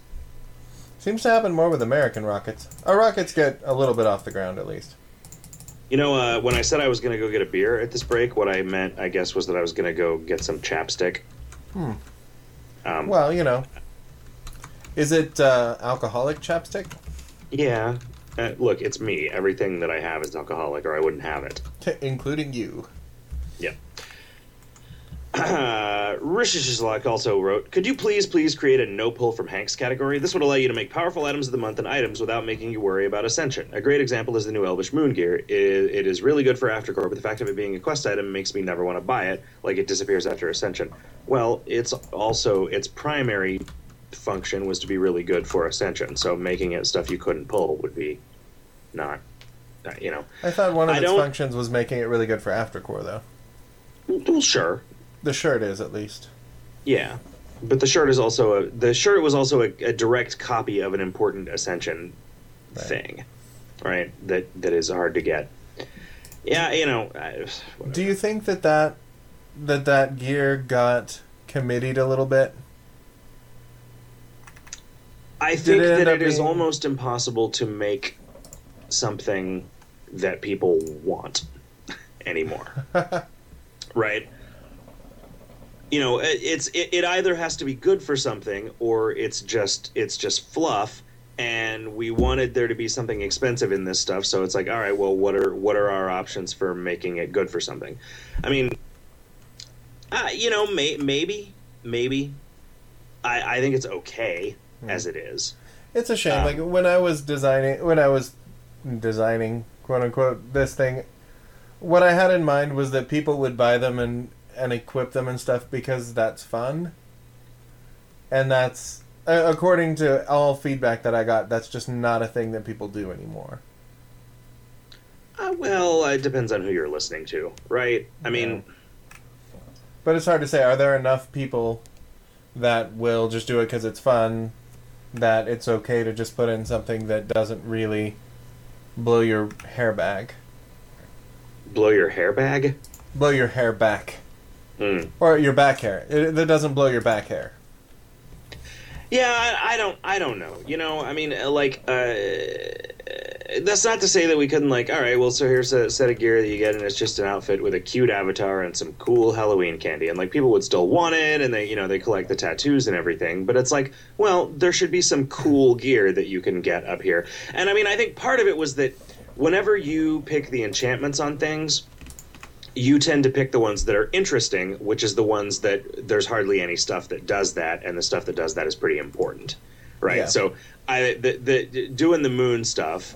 Seems to happen more with American rockets. Our rockets get a little bit off the ground, at least. You know, uh, when I said I was going to go get a beer at this break, what I meant, I guess, was that I was going to go get some chapstick. Hmm. Um, Well, you know. Is it uh, alcoholic chapstick? yeah. Uh, look, it's me. Everything that I have is alcoholic, or I wouldn't have it. Including you. Uh, Rishishizlak also wrote, Could you please, please create a no pull from Hagnk's category? This would allow you to make powerful items of the month and items without making you worry about ascension. A great example is the new Elvish Moon gear. It, it is really good for Aftercore, but the fact of it being a quest item makes me never want to buy it, like it disappears after ascension. Well, it's also, its primary function was to be really good for ascension, so making it stuff you couldn't pull would be not, uh, you know. I thought one of I its don't- functions was making it really good for aftercore, though. Well, sure, The shirt is, at least. Yeah, but the shirt is also a the shirt was also a, a direct copy of an important Ascension Right. thing, right? That that is hard to get. Yeah, you know. I, Do you think that that, that, that gear got committed a little bit? I think it that it is being- almost impossible to make something that people want anymore, right? You know, it, it's it, it either has to be good for something or it's just it's just fluff. And we wanted there to be something expensive in this stuff, so it's like, all right, well, what are what are our options for making it good for something? I mean, uh, you know, may, maybe, maybe. I, I think it's okay as it is. It's a shame. Um, like when I was designing, when I was designing, quote unquote, this thing, what I had in mind was that people would buy them and and equip them and stuff because that's fun. And that's uh, according to all feedback that I got, that's just not a thing that people do anymore. Uh, well, it depends on who you're listening to, right? I mean, But it's hard to say. Are there enough people that will just do it because it's fun? That it's okay to just put in something that doesn't really blow your hair back, blow your hair bag. blow your hair back, Hmm. or your back hair. It, that doesn't blow your back hair. Yeah, I, I don't. I don't know. You know, I mean, uh, like, uh, that's not to say that we couldn't like. All right, well, so here's a set of gear that you get, and it's just an outfit with a cute avatar and some cool Halloween candy, and like people would still want it, and they, you know, they collect the tattoos and everything. But it's like, well, there should be some cool gear that you can get up here. And I mean, I think part of it was that whenever you pick the enchantments on things, you tend to pick the ones that are interesting, which is the ones that there's hardly any stuff that does that, and the stuff that does that is pretty important, right? Yeah. So, I the, the doing the moon stuff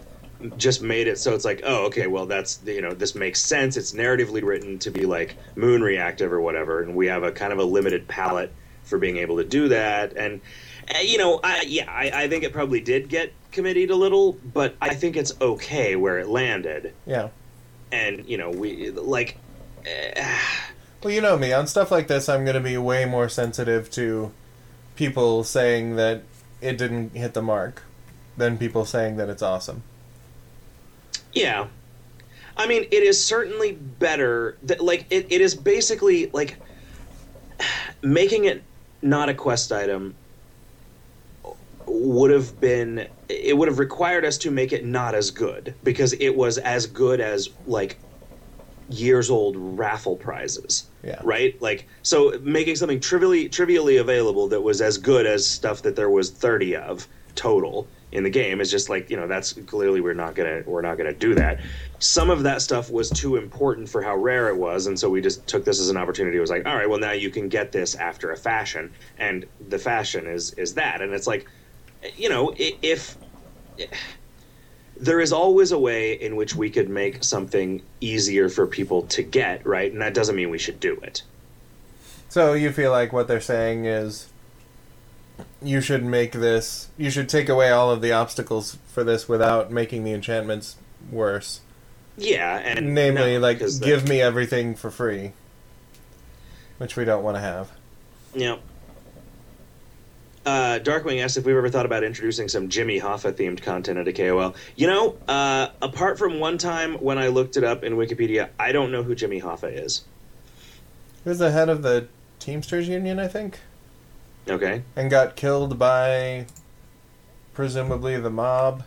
just made it so it's like, oh, okay, well, that's you know this makes sense. It's narratively written to be like moon reactive or whatever, and we have a kind of a limited palette for being able to do that, and uh, you know, I, yeah, I, I think it probably did get committed a little, but I think it's okay where it landed, Yeah. and you know, we like. eh, Well, you know me. On stuff like this, I'm going to be way more sensitive to people saying that it didn't hit the mark than people saying that it's awesome. Yeah. I mean, it is certainly better that like it, it is basically like making it not a quest item would have been it would have required us to make it not as good because it was as good as like years old raffle prizes. Yeah. Right? Like so making something trivially trivially available that was as good as stuff that there was 30 of total in the game is just like, you know, that's clearly we're not going to we're not to do that. Some of that stuff was too important for how rare it was and so we just took this as an opportunity. It was like, all right, well now you can get this after a fashion and the fashion is is that and it's like you know, i- if there is always a way in which we could make something easier for people to get, right? And that doesn't mean we should do it. So you feel like what they're saying is you should make this you should take away all of the obstacles for this without making the enchantments worse. Yeah, and Namely, no, like because the- give me everything for free. Which we don't want to have. Yeah. Uh, Darkwing asked if we've ever thought about introducing some Jimmy Hoffa themed content into KOL. You know, uh, apart from one time when I looked it up in Wikipedia, I don't know who Jimmy Hoffa is. He was the head of the Teamsters Union, I think, Okay. and got killed by presumably the mob.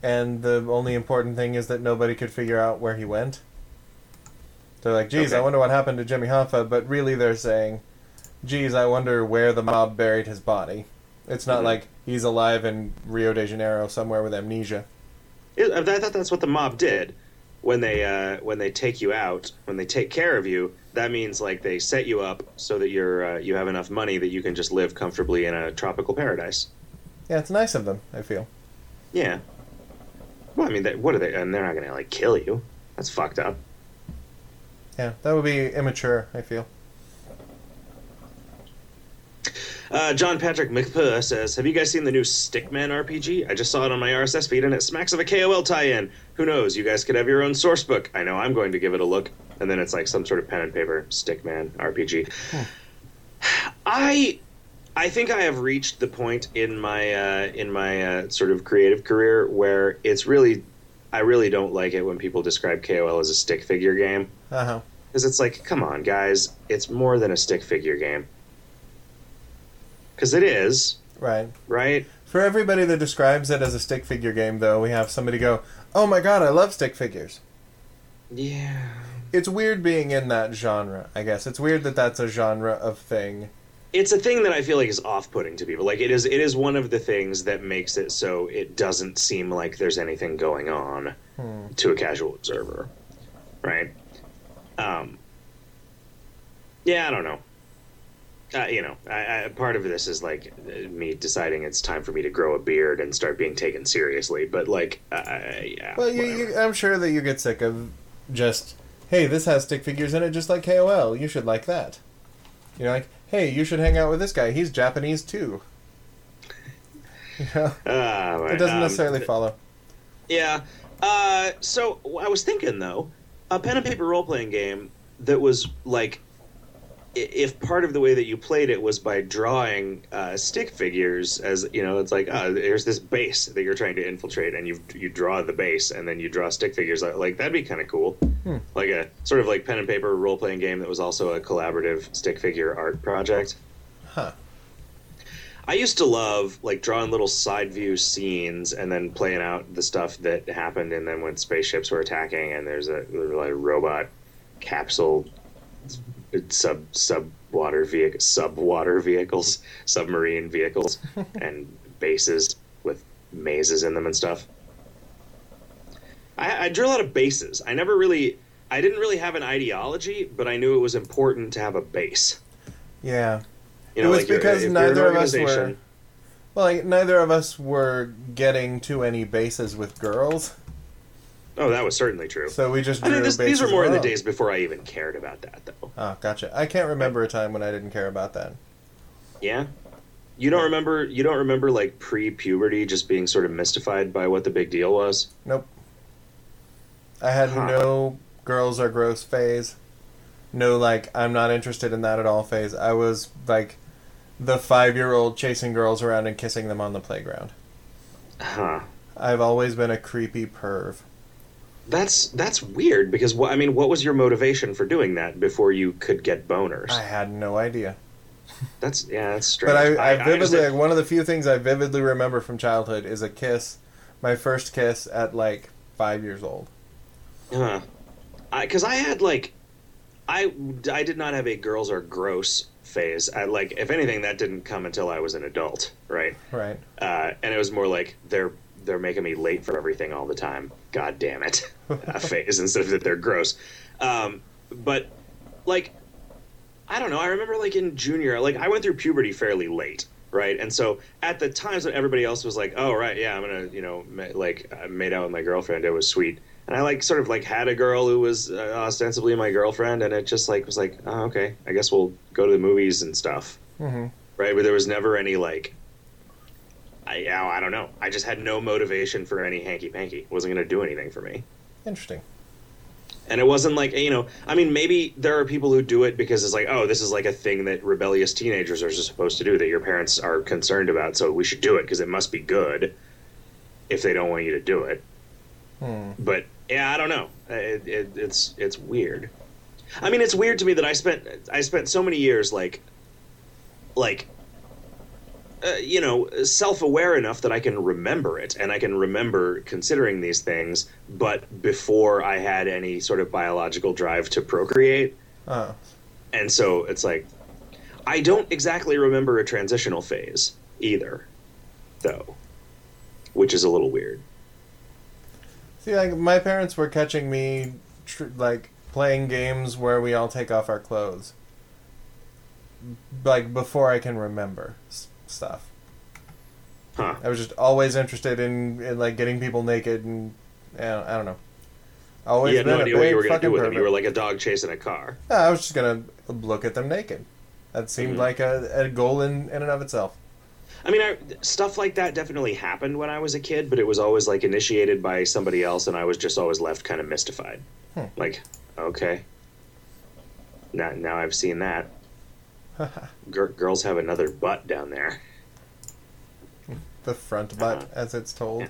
And the only important thing is that nobody could figure out where he went. They're like, geez, I wonder what happened to Jimmy Hoffa, but really they're saying, geez, I wonder where the mob buried his body. It's not Mhm. like he's alive in Rio de Janeiro somewhere with amnesia. It, I thought that's what the mob did when they uh, when they take you out, when they take care of you. That means like they set you up so that you're uh, you have enough money that you can just live comfortably in a tropical paradise. Yeah, it's nice of them, I feel. Yeah. Well, I mean, they, what are they? And they're not going to like kill you. That's fucked up. Yeah, that would be immature, I feel. Uh, John Patrick McPuh says, "Have you guys seen the new Stickman RPG? I just saw it on my RSS feed, and it smacks of a KOL tie-in. Who knows? You guys could have your own source book. I know I'm going to give it a look. And then it's like some sort of pen and paper Stickman RPG. I, I think I have reached the point in my uh, in my uh, sort of creative career where it's really, I really don't like it when people describe KOL as a stick figure game huh. because it's like, come on, guys, it's more than a stick figure game. Because it is, Right. right? For everybody that describes it as a stick figure game, though, we have somebody go, "Oh my god, I love stick figures." Yeah. It's weird being in that genre. I guess it's weird that that's a genre of thing. It's a thing that I feel like is off-putting to people. Like it is, it is one of the things that makes it so it doesn't seem like there's anything going on Hmm. to a casual observer, right? Um. Yeah, I don't know. Uh, you know, I, I, part of this is like me deciding it's time for me to grow a beard and start being taken seriously. But like, uh, yeah. Well, you, you, I'm sure that you get sick of just, "Hey, this has stick figures in it, just like KOL. You should like that." You're like, "Hey, you should hang out with this guy. He's Japanese too." You know, Uh, it doesn't um, necessarily follow. Yeah. Uh, so I was thinking though, a pen and paper role playing game that was like, if part of the way that you played it was by drawing uh, stick figures, as you know, it's like uh, there's this base that you're trying to infiltrate, and you you draw the base, and then you draw stick figures. uh, Like that'd be kind of cool, Hmm. like a sort of like pen and paper role playing game that was also a collaborative stick figure art project. Huh. I used to love like drawing little side view scenes and then playing out the stuff that happened and then when spaceships were attacking and there's a there's like robot capsule sub sub water vehicle sub water vehicles submarine vehicles and bases with mazes in them and stuff. I, I drew a lot of bases. I never really I didn't really have an ideology, but I knew it was important to have a base. Yeah. You know, It was like you're- because you're neither of us were- Well, like, neither of us were getting to any bases with girls, Oh, that was certainly true. so we just I mean, this, these were more in the days before I even cared about that, though. Oh, gotcha. I can't remember a time when I didn't care about that. Yeah, you don't remember? You don't remember like pre-puberty, just being sort of mystified by what the big deal was? Nope. I had Huh. no girls are gross phase. No, like, I'm not interested in that at all phase. I was, like, the five year old chasing girls around and kissing them on the playground. Huh. I've always been a creepy perv. That's that's weird because what I mean, what was your motivation for doing that before you could get boners? I had no idea. That's yeah, that's strange. But I, I vividly, understand- like, one of the few things I vividly remember from childhood is a kiss, my first kiss at like five years old. Huh. because I, had like, I I did not have a girls are gross phase. I like, if anything, that didn't come until I was an adult, right? Right. Uh, and it was more like they're they're making me late for everything all the time. God damn it, uh, phase instead of that they're gross. Um, but like, I don't know. I remember like in junior, like I went through puberty fairly late, right? And so at the times when everybody else was like, "Oh right, yeah, I'm gonna," you know, ma- like I made out with my girlfriend. It was sweet. And I like sort of like had a girl who was uh, ostensibly my girlfriend, and it just like was like, oh, okay, I guess we'll go to the movies and stuff, hmm right? But there was never any like, I yeah, I don't know. I just had no motivation for any hanky panky. Wasn't going to do anything for me. Interesting. And it wasn't like you know. I mean, maybe there are people who do it because it's like, oh, this is like a thing that rebellious teenagers are supposed to do that your parents are concerned about, so we should do it because it must be good. If they don't want you to do it, Hmm. but yeah, I don't know. It, it, it's it's weird. I mean, it's weird to me that I spent I spent so many years like like uh, you know self aware enough that I can remember it and I can remember considering these things, but before I had any sort of biological drive to procreate, Uh, and so it's like I don't exactly remember a transitional phase either, though, which is a little weird. see, like my parents were catching me, tr- like playing games where we all take off our clothes. Like before I can remember stuff. Huh. I was just always interested in, in like getting people naked and, I don't know. Always you had been no idea what you were going to do with them. You were like a dog chasing a car. I was just gonna look at them naked. That seemed Mhm. like a, a goal in, in and of itself. I mean, I, stuff like that definitely happened when I was a kid, but it was always like initiated by somebody else, and I was just always left kind of mystified. Hmm. Like, okay, now now I've seen that. Gir girls have another butt down there. the front butt, Uh-huh. as it's told.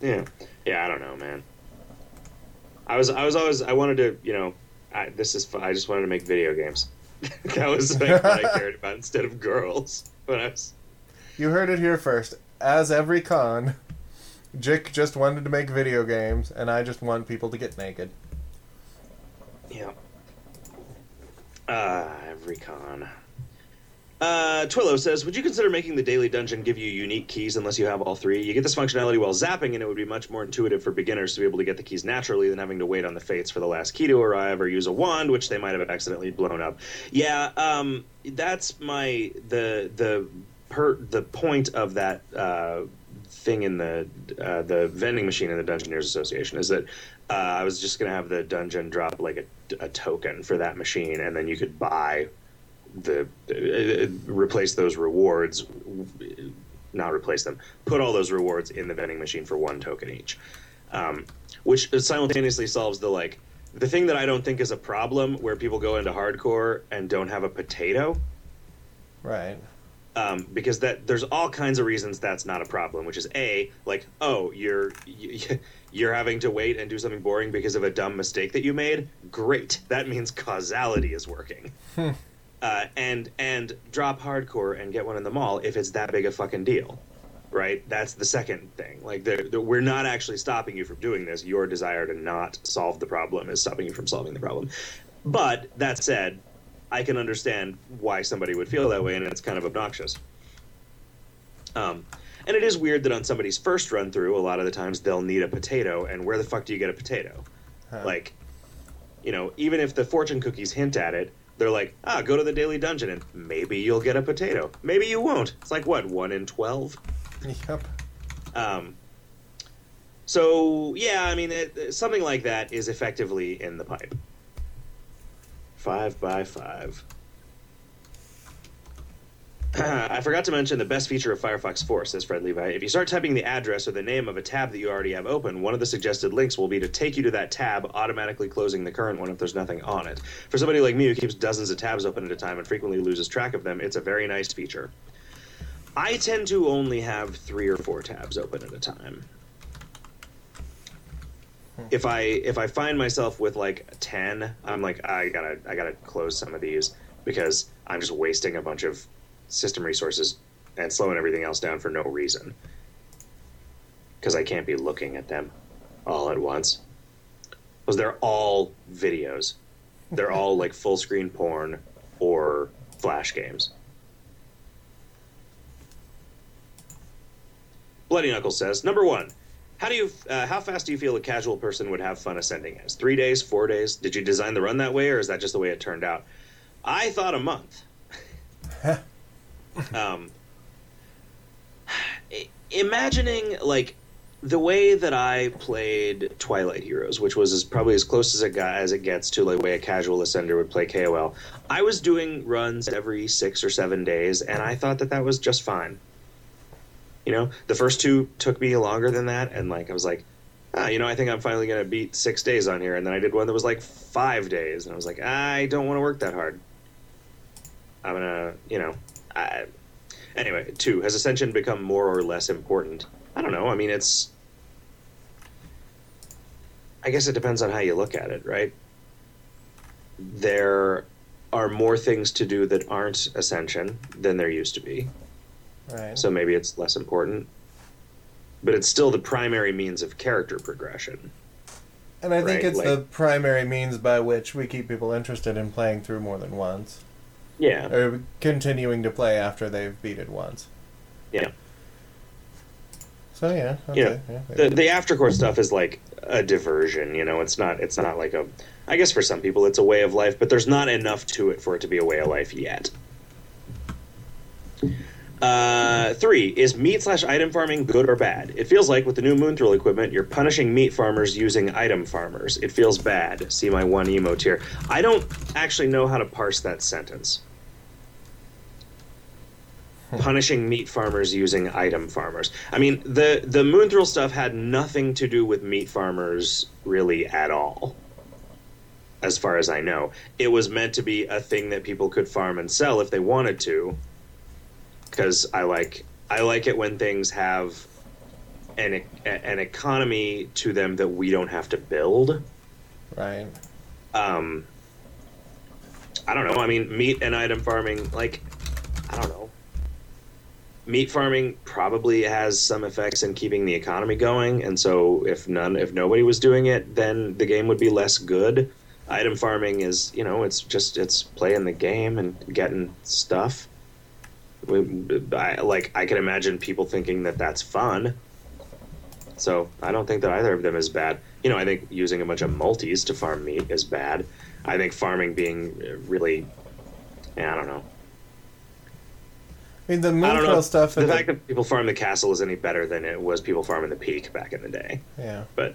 Yeah, yeah. I don't know, man. I was I was always I wanted to you know I, this is I just wanted to make video games. that was like what I cared about instead of girls when I was. You heard it here first. As every con, Jick just wanted to make video games, and I just want people to get naked. Yeah. Uh, every con. Uh, Twillo says, "Would you consider making the daily dungeon give you unique keys unless you have all three? You get this functionality while zapping, and it would be much more intuitive for beginners to be able to get the keys naturally than having to wait on the fates for the last key to arrive or use a wand, which they might have accidentally blown up." Yeah, um, that's my the the per the point of that uh, thing in the uh, the vending machine in the Dungeoneers Association is that uh, I was just gonna have the dungeon drop like a, a token for that machine, and then you could buy the uh, replace those rewards, not replace them, put all those rewards in the vending machine for one token each, um, which simultaneously solves the like the thing that I don't think is a problem where people go into hardcore and don't have a potato Right. um, because that there's all kinds of reasons that's not a problem. Which is a like oh you're you, you're having to wait and do something boring because of a dumb mistake that you made. Great, that means causality is working. Uh, and and drop hardcore and get one in the mall if it's that big a fucking deal. Right, that's the second thing. Like, they're, they're- we're not actually stopping you from doing this. Your desire to not solve the problem is stopping you from solving the problem. But that said, I can understand why somebody would feel that way, and it's kind of obnoxious. Um, and it is weird that on somebody's first run through, a lot of the times they'll need a potato, and where the fuck do you get a potato? Huh. Like, you know, even if the fortune cookies hint at it, they're like, ah, go to the daily dungeon, and maybe you'll get a potato. Maybe you won't. It's like what, one in twelve? Yep. Um, so yeah, I mean, it, something like that is effectively in the pipe. Five by five. I forgot to mention the best feature of Firefox 4, says Fred Levi. If you start typing the address or the name of a tab that you already have open, one of the suggested links will be to take you to that tab, automatically closing the current one if there's nothing on it. For somebody like me who keeps dozens of tabs open at a time and frequently loses track of them, it's a very nice feature. I tend to only have three or four tabs open at a time. Hmm. If I if I find myself with like ten, I'm like I gotta I gotta close some of these because I'm just wasting a bunch of system resources and slowing everything else down for no reason. Because I can't be looking at them all at once. Because they're all videos. They're all like full screen porn or flash games. Bloody Knuckles says number one. How do you? Uh, how fast do you feel a casual person would have fun ascending as? Three days, four days? Did you design the run that way, or is that just the way it turned out? I thought a month. um, imagining like the way that I played Twilight Heroes, which was as, probably as close as it got as it gets to the way a casual ascender would play KOL. I was doing runs every six or seven days, and I thought that that was just fine. You know, the first two took me longer than that, and like I was like, ah, you know, I think I'm finally gonna beat six days on here, and then I did one that was like five days, and I was like, I don't want to work that hard. I'm gonna, you know, Anyway. Two has ascension become more or less important? I don't know. I mean, it's. I guess it depends on how you look at it, right? There are more things to do that aren't ascension than there used to be. Right. So maybe it's less important. But it's still the primary means of character progression. and I think right, it's like- the primary means by which we keep people interested in playing through more than once, Yeah. or continuing to play after they've beat it once. Yeah. So yeah, okay, Yeah. yeah, The the aftercore stuff is like a diversion, you know, it's not it's not like a I guess for some people it's a way of life, but there's not enough to it for it to be a way of life yet. Uh, three is meat slash item farming good or bad? It feels like with the new Moonthril equipment, you're punishing meat farmers using item farmers. It feels bad. See my one emote here. I don't actually know how to parse that sentence. punishing meat farmers using item farmers. I mean, the the Moonthril stuff had nothing to do with meat farmers really at all. As far as I know, it was meant to be a thing that people could farm and sell if they wanted to. Because I like I like it when things have an an economy to them that we don't have to build. right. Um, I don't know. I mean, meat and item farming, like, I don't know. Meat farming probably has some effects in keeping the economy going, and so if none, if nobody was doing it, then the game would be less good. Item farming is, you know, it's just it's playing the game and getting stuff. I, like I can imagine people thinking that that's fun. So I don't think that either of them is bad. You know, I think using a bunch of multis to farm meat is bad. I think farming being uh, really, yeah, I don't know. I mean, the I don't know. Moonthril stuff. The and fact that people farm the castle is any better than it was people farming the peak back in the day. yeah, But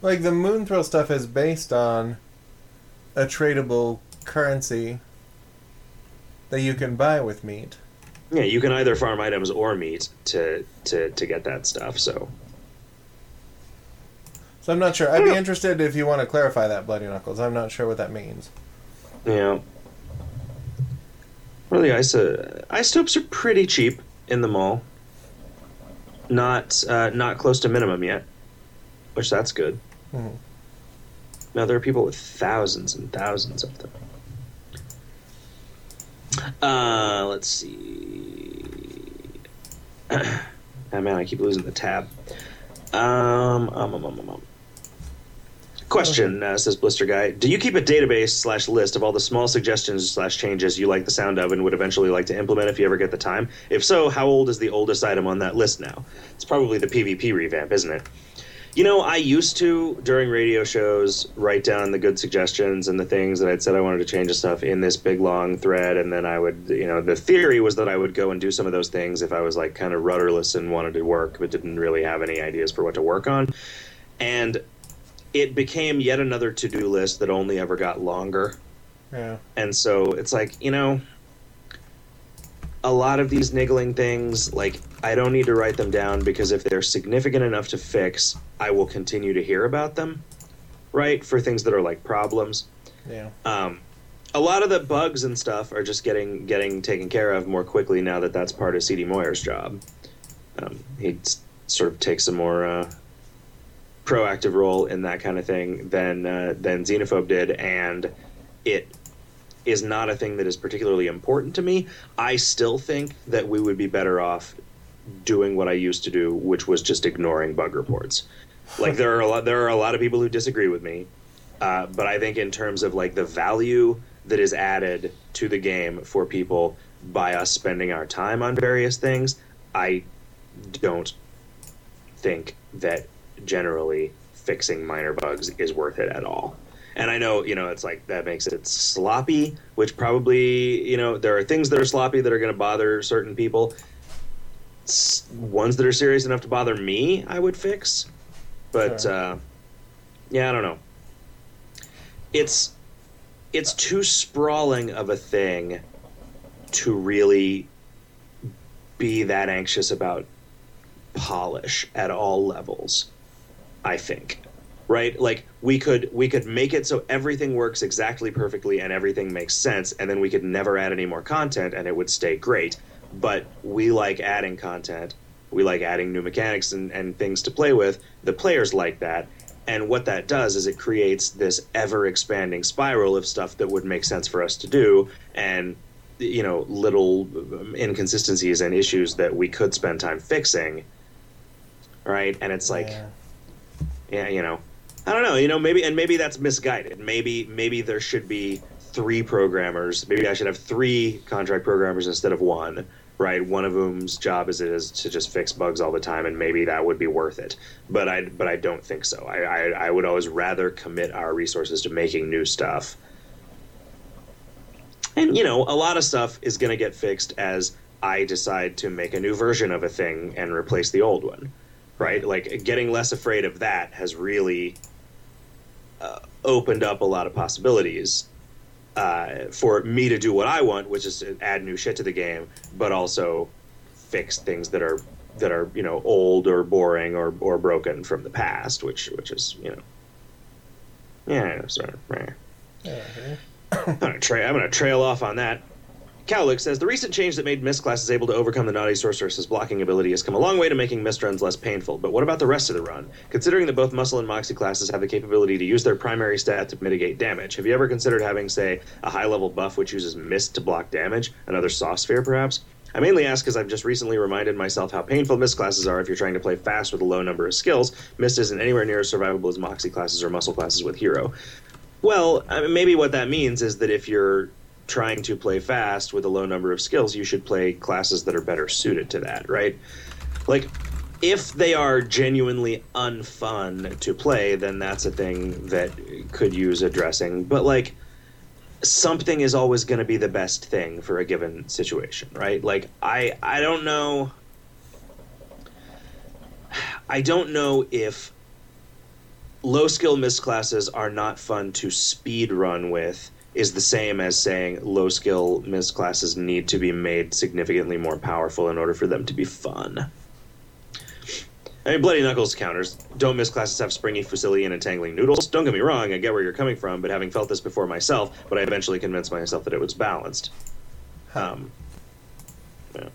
like the Moonthril stuff is based on a tradable currency that you can buy with meat. Yeah, you can either farm items or meat to to to get that stuff. So So I'm not sure. I'd be interested if you want to clarify that, Bloody Knuckles. I'm not sure what that means. yeah. Well, the ice uh, isotopes are pretty cheap in the mall. Not uh, not close to minimum yet, which that's good. Mhm. Now there are people with thousands and thousands of them. Uh, let's see. oh man, I keep losing the tab. Um, um, um, um, um, um. Question uh, says Blister Guy: Do you keep a database slash list of all the small suggestions slash changes you like the sound of and would eventually like to implement if you ever get the time? If so, how old is the oldest item on that list now? It's probably the PvP revamp, isn't it? You know, I used to during radio shows write down the good suggestions and the things that I'd said I wanted to change and stuff in this big long thread, and then I would, you know, the theory was that I would go and do some of those things if I was like kind of rudderless and wanted to work but didn't really have any ideas for what to work on, and it became yet another to-do list that only ever got longer. Yeah. And so it's like, you know, a lot of these niggling things, like, I don't need to write them down because if they're significant enough to fix, I will continue to hear about them, right? For things that are like problems. Yeah. Um, a lot of the bugs and stuff are just getting getting taken care of more quickly now that that's part of CD Moyer's job. Um, he sort of takes a more uh, proactive role in that kind of thing than uh, than Xenophobe did, and it is not a thing that is particularly important to me. I still think that we would be better off doing what I used to do, which was just ignoring bug reports. Like there are a lot there are a lot of people who disagree with me, Uh, but I think in terms of like the value that is added to the game for people by us spending our time on various things, I don't think that generally fixing minor bugs is worth it at all. And I know, you know, it's like that makes it sloppy, which probably, you know, there are things that are sloppy that are going to bother certain people. Ones that are serious enough to bother me, I would fix. But Sure. uh, yeah, I don't know. It's it's too sprawling of a thing to really be that anxious about polish at all levels i think right like we could we could make it so everything works exactly perfectly and everything makes sense and then we could never add any more content and it would stay great but we like adding content. We like adding new mechanics and, and things to play with. The players like that. And what that does is it creates this ever expanding spiral of stuff that would make sense for us to do and you know little inconsistencies and issues that we could spend time fixing right? And it's like Yeah. yeah you know i don't know you know maybe and maybe that's misguided. Maybe maybe there should be three programmers. Maybe i should have three contract programmers instead of one right? One of whom's job is it is to just fix bugs all the time and maybe that would be worth it. But i but i don't think so. I i, I would always rather commit our resources to making new stuff. And you know a lot of stuff is going to get fixed as i decide to make a new version of a thing and replace the old one right? Like getting less afraid of that has really uh, opened up a lot of possibilities uh, for me to do what i want which is add new shit to the game but also fix things that are that are you know old or boring or or broken from the past which which is you know yeah sort of, right. Yeah, I'm gonna, tra- I'm gonna trail off on that. Cowlick says the recent change that made Myst classes able to overcome the Naughty Sorceress's blocking ability has come a long way to making Myst runs less painful. But what about the rest of the run? Considering that both Muscle and Moxie classes have the capability to use their primary stat to mitigate damage, have you ever considered having, say, a high level buff which uses Myst to block damage? Another Saucesphere, perhaps? I mainly ask because I've just recently reminded myself how painful Myst classes are if you're trying to play fast with a low number of skills. Myst isn't anywhere near as survivable as Moxie classes or Muscle classes with Hero. Well, I mean, maybe what that means is that if you're trying to play fast with a low number of skills, you should play classes that are better suited to that, right? Like, if they are genuinely unfun to play, then that's a thing that could use addressing. But, like, something is always going to be the best thing for a given situation, right? Like, I, I don't know. I don't know if low skill myst classes are not fun to speed run with is the same as saying low skill miss classes need to be made significantly more powerful in order for them to be fun. I mean, Bloody Knuckles counters. Don't miss classes have springy fusilli and entangling noodles? Don't get me wrong, I get where you're coming from, but having felt this before myself, but I eventually convinced myself that it was balanced. Um, yeah.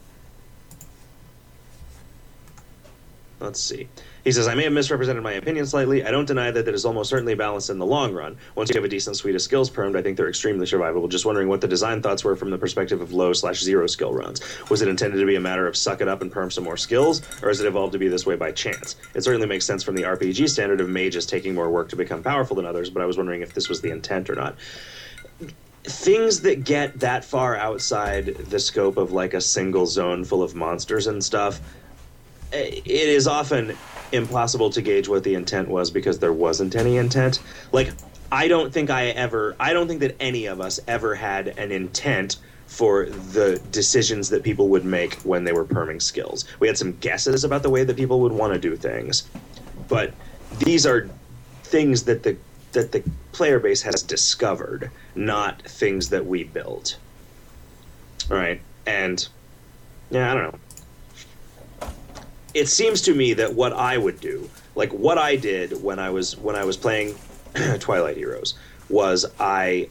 Let's see. He says, I may have misrepresented my opinion slightly. I don't deny that it is almost certainly balanced in the long run. Once you have a decent suite of skills permed, I think they're extremely survivable. Just wondering what the design thoughts were from the perspective of low slash zero skill runs. Was it intended to be a matter of suck it up and perm some more skills, or has it evolved to be this way by chance? It certainly makes sense from the RPG standard of mages taking more work to become powerful than others, but I was wondering if this was the intent or not things that get that far outside the scope of like a single zone full of monsters and stuff eh, it is often impossible to gauge what the intent was because there wasn't any intent like i don't think i ever i don't think that any of us ever had an intent for the decisions that people would make when they were perming skills we had some guesses about the way that people would want to do things but these are things that the that the player base has discovered, not things that we built. All right, and yeah, I don't know. It seems to me that what I would do, like what I did when I was when I was playing Twilight Heroes, was I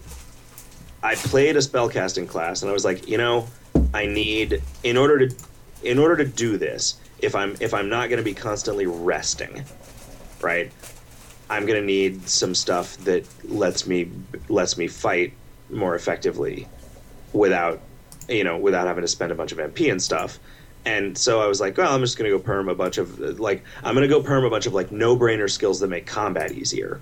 I played a spellcasting class, and I was like, you know, I need in order to in order to do this, if I'm if I'm not going to be constantly resting, right? I'm gonna need some stuff that lets me lets me fight more effectively without you know without having to spend a bunch of MP and stuff. And so I was like, well, I'm just gonna go perm a bunch of like I'm gonna go perm a bunch of like no brainer skills that make combat easier,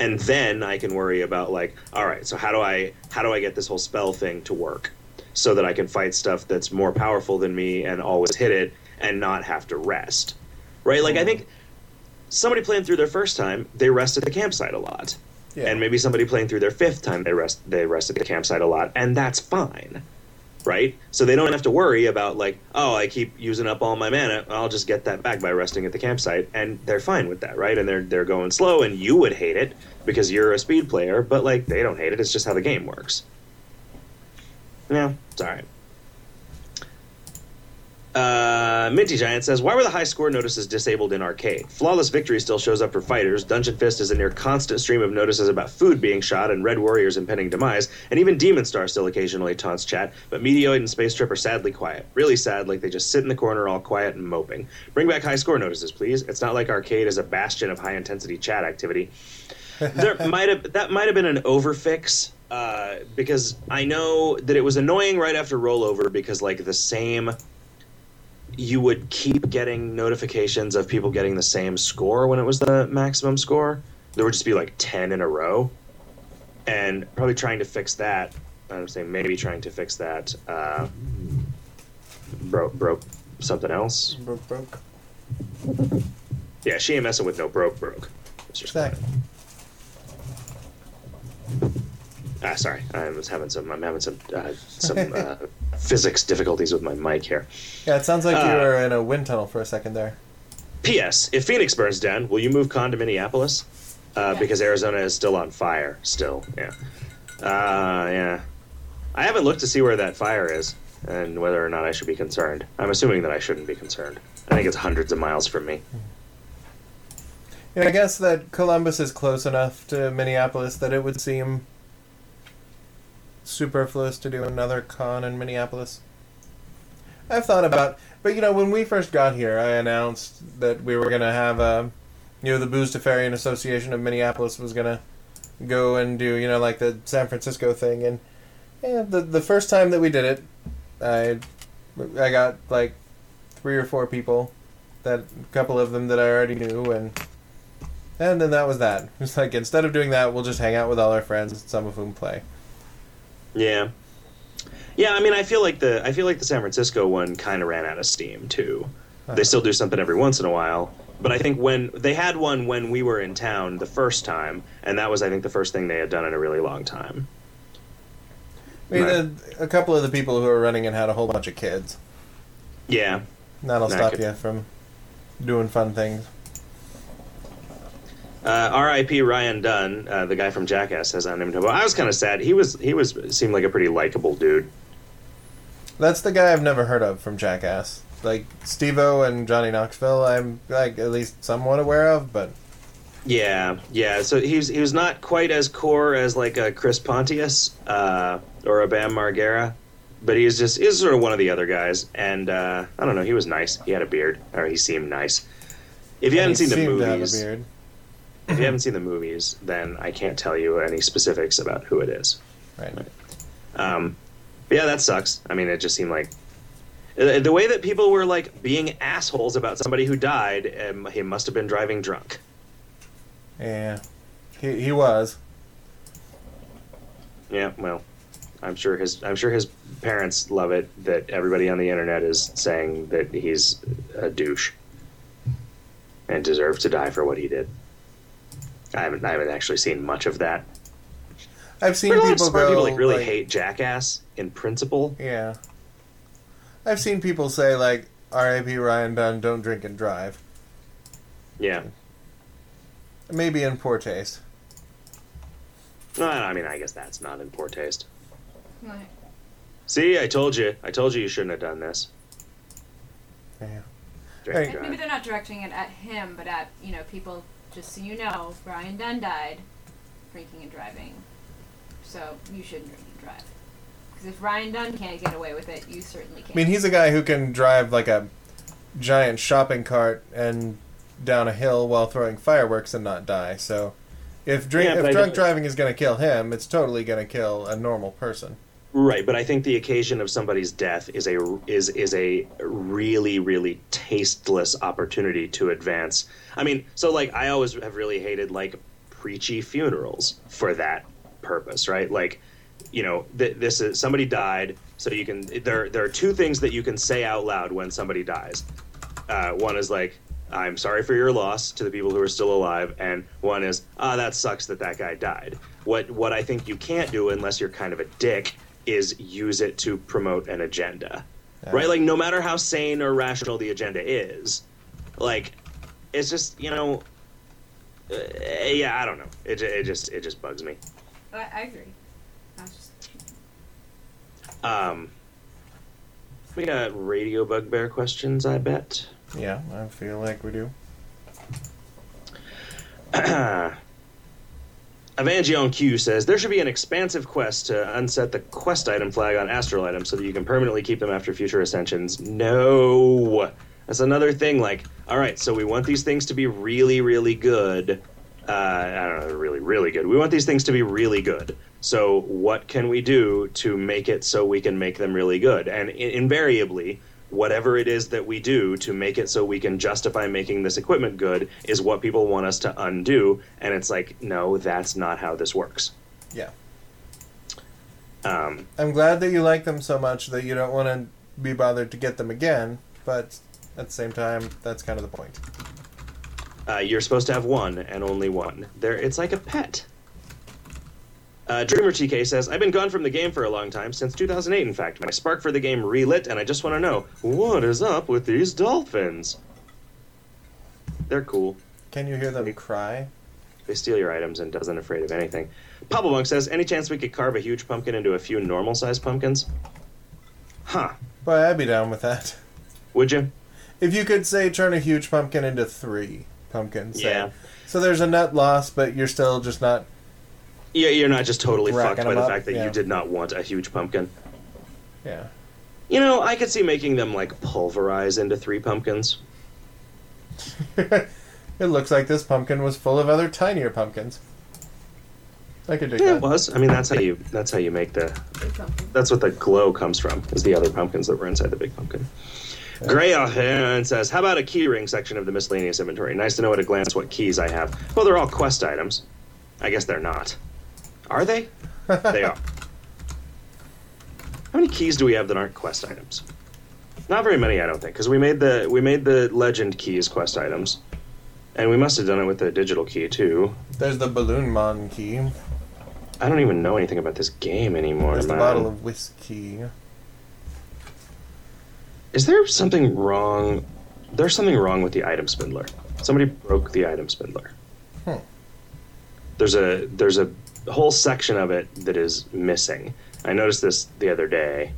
and then I can worry about like, all right, so how do I how do I get this whole spell thing to work so that I can fight stuff that's more powerful than me and always hit it and not have to rest, right? Like I mm-hmm. think somebody playing through their first time, they rest at the campsite a lot, Yeah. and maybe somebody playing through their fifth time, they rest they rest at the campsite a lot, and that's fine. Right, so they don't have to worry about like, oh, I keep using up all my mana. I'll just get that back by resting at the campsite, and they're fine with that, right? And they're they're going slow, and you would hate it because you're a speed player, but like they don't hate it. It's just how the game works. Yeah, it's all right. Uh, Minty Giant says, "Why were the high score notices disabled in arcade? Flawless victory still shows up for fighters. Dungeon Fist is a near constant stream of notices about food being shot and Red Warrior's impending demise, and even Demon Star still occasionally taunts chat. But Meteoid and Space Trip are sadly quiet, really sad, like they just sit in the corner all quiet and moping. Bring back high score notices, please. It's not like arcade is a bastion of high intensity chat activity. there might have that might have been an overfix." Uh, because I know that it was annoying right after rollover because like the same you would keep getting notifications of people getting the same score when it was the maximum score. There would just be like 10 in a row. And probably trying to fix that, I'm saying maybe trying to fix that, uh, broke, broke something else. Broke, broke. Yeah, she ain't messing with no broke, broke. Exactly. Ah, sorry, I was having some. I'm having some uh, some uh, physics difficulties with my mic here. Yeah, it sounds like you Uh, were in a wind tunnel for a second there. P.S. If Phoenix burns down, will you move Con to Minneapolis? Uh, Yes. Because Arizona is still on fire. Still, yeah. Uh, yeah. I haven't looked to see where that fire is and whether or not I should be concerned. I'm assuming that I shouldn't be concerned. I think it's hundreds of miles from me. Yeah, I guess that Columbus is close enough to Minneapolis that it would seem superfluous to do another con in Minneapolis. I've thought about, but you know, when we first got here, I announced that we were to have a, you know, the Boostafarian Association of Minneapolis was to go and do, you know, like the San Francisco thing, and yeah, the the first time that we did it, I, I got like three or four people, that a couple of them that I already knew, and and then that was that. It's like instead of doing that, we'll just hang out with all our friends, some of whom play. Yeah. Yeah, I mean, I feel like the I feel like the San Francisco one kind of ran out of steam too. They uh-huh. still do something every once in a while, but I think when they had one when we were in town the first time, and that was I think the first thing they had done in a really long time. I mean, Right. a, a couple of the people who were running it had a whole bunch of kids. Yeah, That'll That stop could- you from doing fun things. Uh, R.I.P. Ryan Dunn, uh, the guy from Jackass, has on him. I was kind of sad. He was he was seemed like a pretty likable dude. That's the guy I've never heard of from Jackass. Like Steve-O and Johnny Knoxville, I'm like at least somewhat aware of, but Yeah, yeah. So he was he was not quite as core as like a Chris Pontius uh, or a Bam Margera, but he was just he was sort of one of the other guys. And uh, I don't know, he was nice. He had a beard, or he seemed nice. If you he haven't seen the seemed to have a movies, beard. If you haven't seen the movies, then I can't tell you any specifics about who it is. Right. Um, yeah, that sucks. I mean, it just seemed like uh, the way that people were like being assholes about somebody who died. Um, he must have been driving drunk. Yeah, he he was. Yeah, well, I'm sure his I'm sure his parents love it that everybody on the internet is saying that he's a douche and deserves to die for what he did. I haven't I haven't actually seen much of that. I've seen But a lot of people smart go people like really like- hate Jackass in principle. Yeah. I've seen people say like R.A.P. Ryan Dunn, don't drink and drive. Yeah. Maybe in poor taste. No, I mean I guess that's not in poor taste. Right. See, I told you. I told you you shouldn't have done this. Yeah. Drink Hey. Maybe they're not directing it at him, but at you know people. Just so you know, Brian Dunn died drinking and driving, so you shouldn't drink and drive. Because if Ryan Dunn can't get away with it, you certainly can't. I mean, he's a guy who can drive like a giant shopping cart and down a hill while throwing fireworks and not die. So, if drink Yeah, if drunk driving is going to kill him, it's totally going to kill a normal person. Right, but I think the occasion of somebody's death is a is is a really really tasteless opportunity to advance. I mean, so like I always have really hated like preachy funerals for that purpose, right? Like, you know, th- this is somebody died, so you can there there are two things that you can say out loud when somebody dies. Uh, one is like, "I'm sorry for your loss" to the people who are still alive, and one is, "Ah, that sucks that that guy died." What what I think you can't do unless you're kind of a dick is use it to promote an agenda, right? Like, no matter how sane or rational the agenda is, like, it's just you know, uh, yeah, I don't know. It, it just it just bugs me. I, I agree. I just Um, we got radio bugbear questions, I bet. Yeah, I feel like we do. Evangion Q says there should be an expansive quest to unset the quest item flag on astral items so that you can permanently keep them after future ascensions. No, that's another thing. Like, all right, so we want these things to be really, really good. Uh, I don't know, really, really good. We want these things to be really good. So, what can we do to make it so we can make them really good? And i- invariably, whatever it is that we do to make it so we can justify making this equipment good is what people want us to undo. And it's like, no, that's not how this works. Yeah. Um, I'm glad that you like them so much that you don't want to be bothered to get them again, but at the same time, that's kind of the point. uh, you're supposed to have one and only one. There, it's like a pet. Uh, Dreamer TK says, I've been gone from the game for a long time, since 2008, in fact. My spark for the game relit, and I just want to know what is up with these dolphins? They're cool. Can you hear them cry? They steal your items and doesn't afraid of anything. Pablo Monk says, Any chance we could carve a huge pumpkin into a few normal sized pumpkins? Huh. Boy, I'd be down with that. Would you? If you could say turn a huge pumpkin into three pumpkins, say. Yeah. So there's a net loss, but you're still just not. Yeah, you're not just totally Racking fucked by the up, fact that yeah. you did not want a huge pumpkin. Yeah. You know, I could see making them like pulverize into three pumpkins. it looks like this pumpkin was full of other tinier pumpkins. I could dig Yeah, it was. I mean, that's how you that's how you make the that's what the glow comes from is the other pumpkins that were inside the big pumpkin. Gray Offhand says, "How about a keyring section of the miscellaneous inventory? Nice to know at a glance what keys I have. Well, they're all quest items. I guess they're not. Are they? they are. How many keys do we have that aren't quest items? Not very many, I don't think, because we made the we made the legend keys quest items, and we must have done it with the digital key too. There's the balloon mon key. I don't even know anything about this game anymore. There's the man. bottle of whiskey. Is there something wrong? There's something wrong with the item spindler. Somebody broke the item spindler. Hmm. There's a there's a whole section of it that is missing. I noticed this the other day.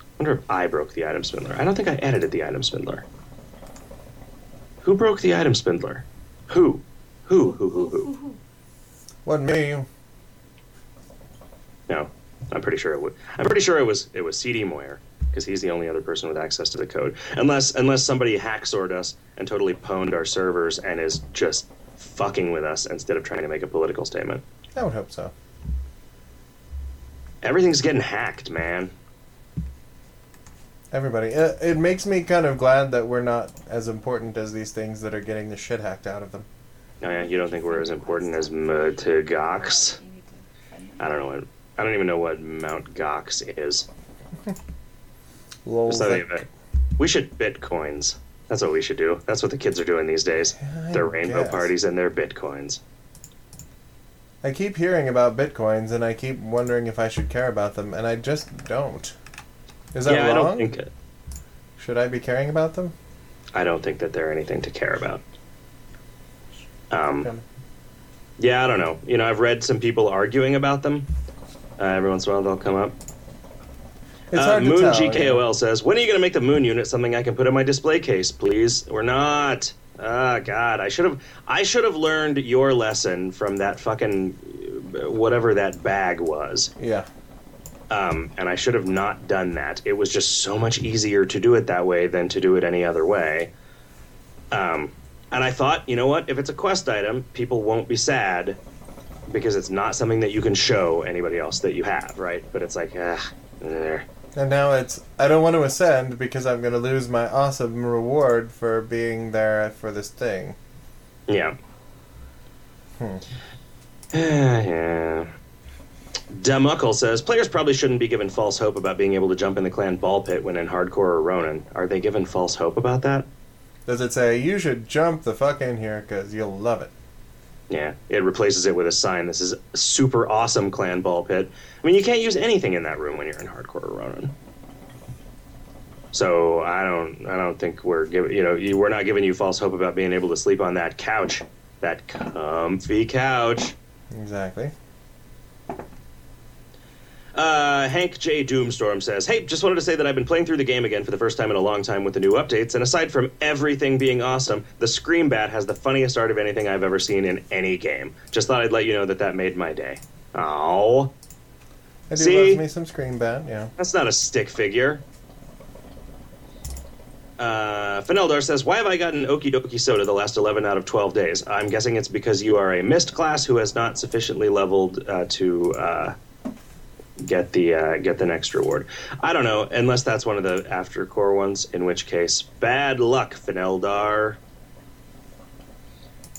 I wonder if I broke the item spindler. I don't think I edited the item spindler. Who broke the item spindler? Who? Who? Who? Who? Who? Wasn't me. No, I'm pretty sure it would. I'm pretty sure it was it was CD Moyer because he's the only other person with access to the code. Unless unless somebody hacksorted us and totally pwned our servers and is just fucking with us instead of trying to make a political statement. I would hope so. Everything's getting hacked, man. Everybody. It, it makes me kind of glad that we're not as important as these things that are getting the shit hacked out of them. Oh yeah, you don't think we're as important as Mutagox? You need to find it. I don't know what. I don't even know what Mount Gox is. Lol, Just thinking of it. We should bitcoins. That's what we should do. That's what the kids are doing these days. I Their rainbow guess. parties and their bitcoins. I keep hearing about bitcoins and I keep wondering if I should care about them, and I just don't. Is that yeah, I don't think. It. Should I be caring about them? I don't think that they're anything to care about. Um, Okay. yeah, I don't know. You know, I've read some people arguing about them. Uh, every once in a while, they'll come up. It's Uh, hard Moon to tell. GKOL says, "When are you going to make the Moon unit something I can put in my display case, please?" We're not. Ah, God, I should have. I should have learned your lesson from that fucking whatever that bag was. Yeah. um, and I should have not done that. It was just so much easier to do it that way than to do it any other way. Um, and I thought, you know what? If it's a quest item, people won't be sad because it's not something that you can show anybody else that you have, right? But it's like, ah, there. And now it's I don't want to ascend because I'm going to lose my awesome reward for being there for this thing. yeah. Hmm. yeah. Demuckle says players probably shouldn't be given false hope about being able to jump in the clan ball pit when in hardcore or Ronin. Are they given false hope about that? Does it say you should jump the fuck in here because you'll love it? Yeah, it replaces it with a sign. This is super awesome clan ball pit. I mean, you can't use anything in that room when you're in hardcore or Ronin. So I don't, I don't think we're giving, you know, you, we're not giving you false hope about being able to sleep on that couch, that comfy couch. Exactly. Uh, Hank J. Doomstorm says, Hey, just wanted to say that I've been playing through the game again for the first time in a long time with the new updates, and aside from everything being awesome, the Scream Bat has the funniest art of anything I've ever seen in any game. Just thought I'd let you know that that made my day. Oh, I do See? love me some Scream Bat, yeah. that's not a stick figure. Uh, Feneldar says, Why have I gotten Okie Dokie Soda the last 11 out of 12 days? I'm guessing it's because you are a myst class who has not sufficiently leveled uh, to uh, get the uh, get the next reward. I don't know, unless that's one of the after core ones, in which case, bad luck, Feneldar.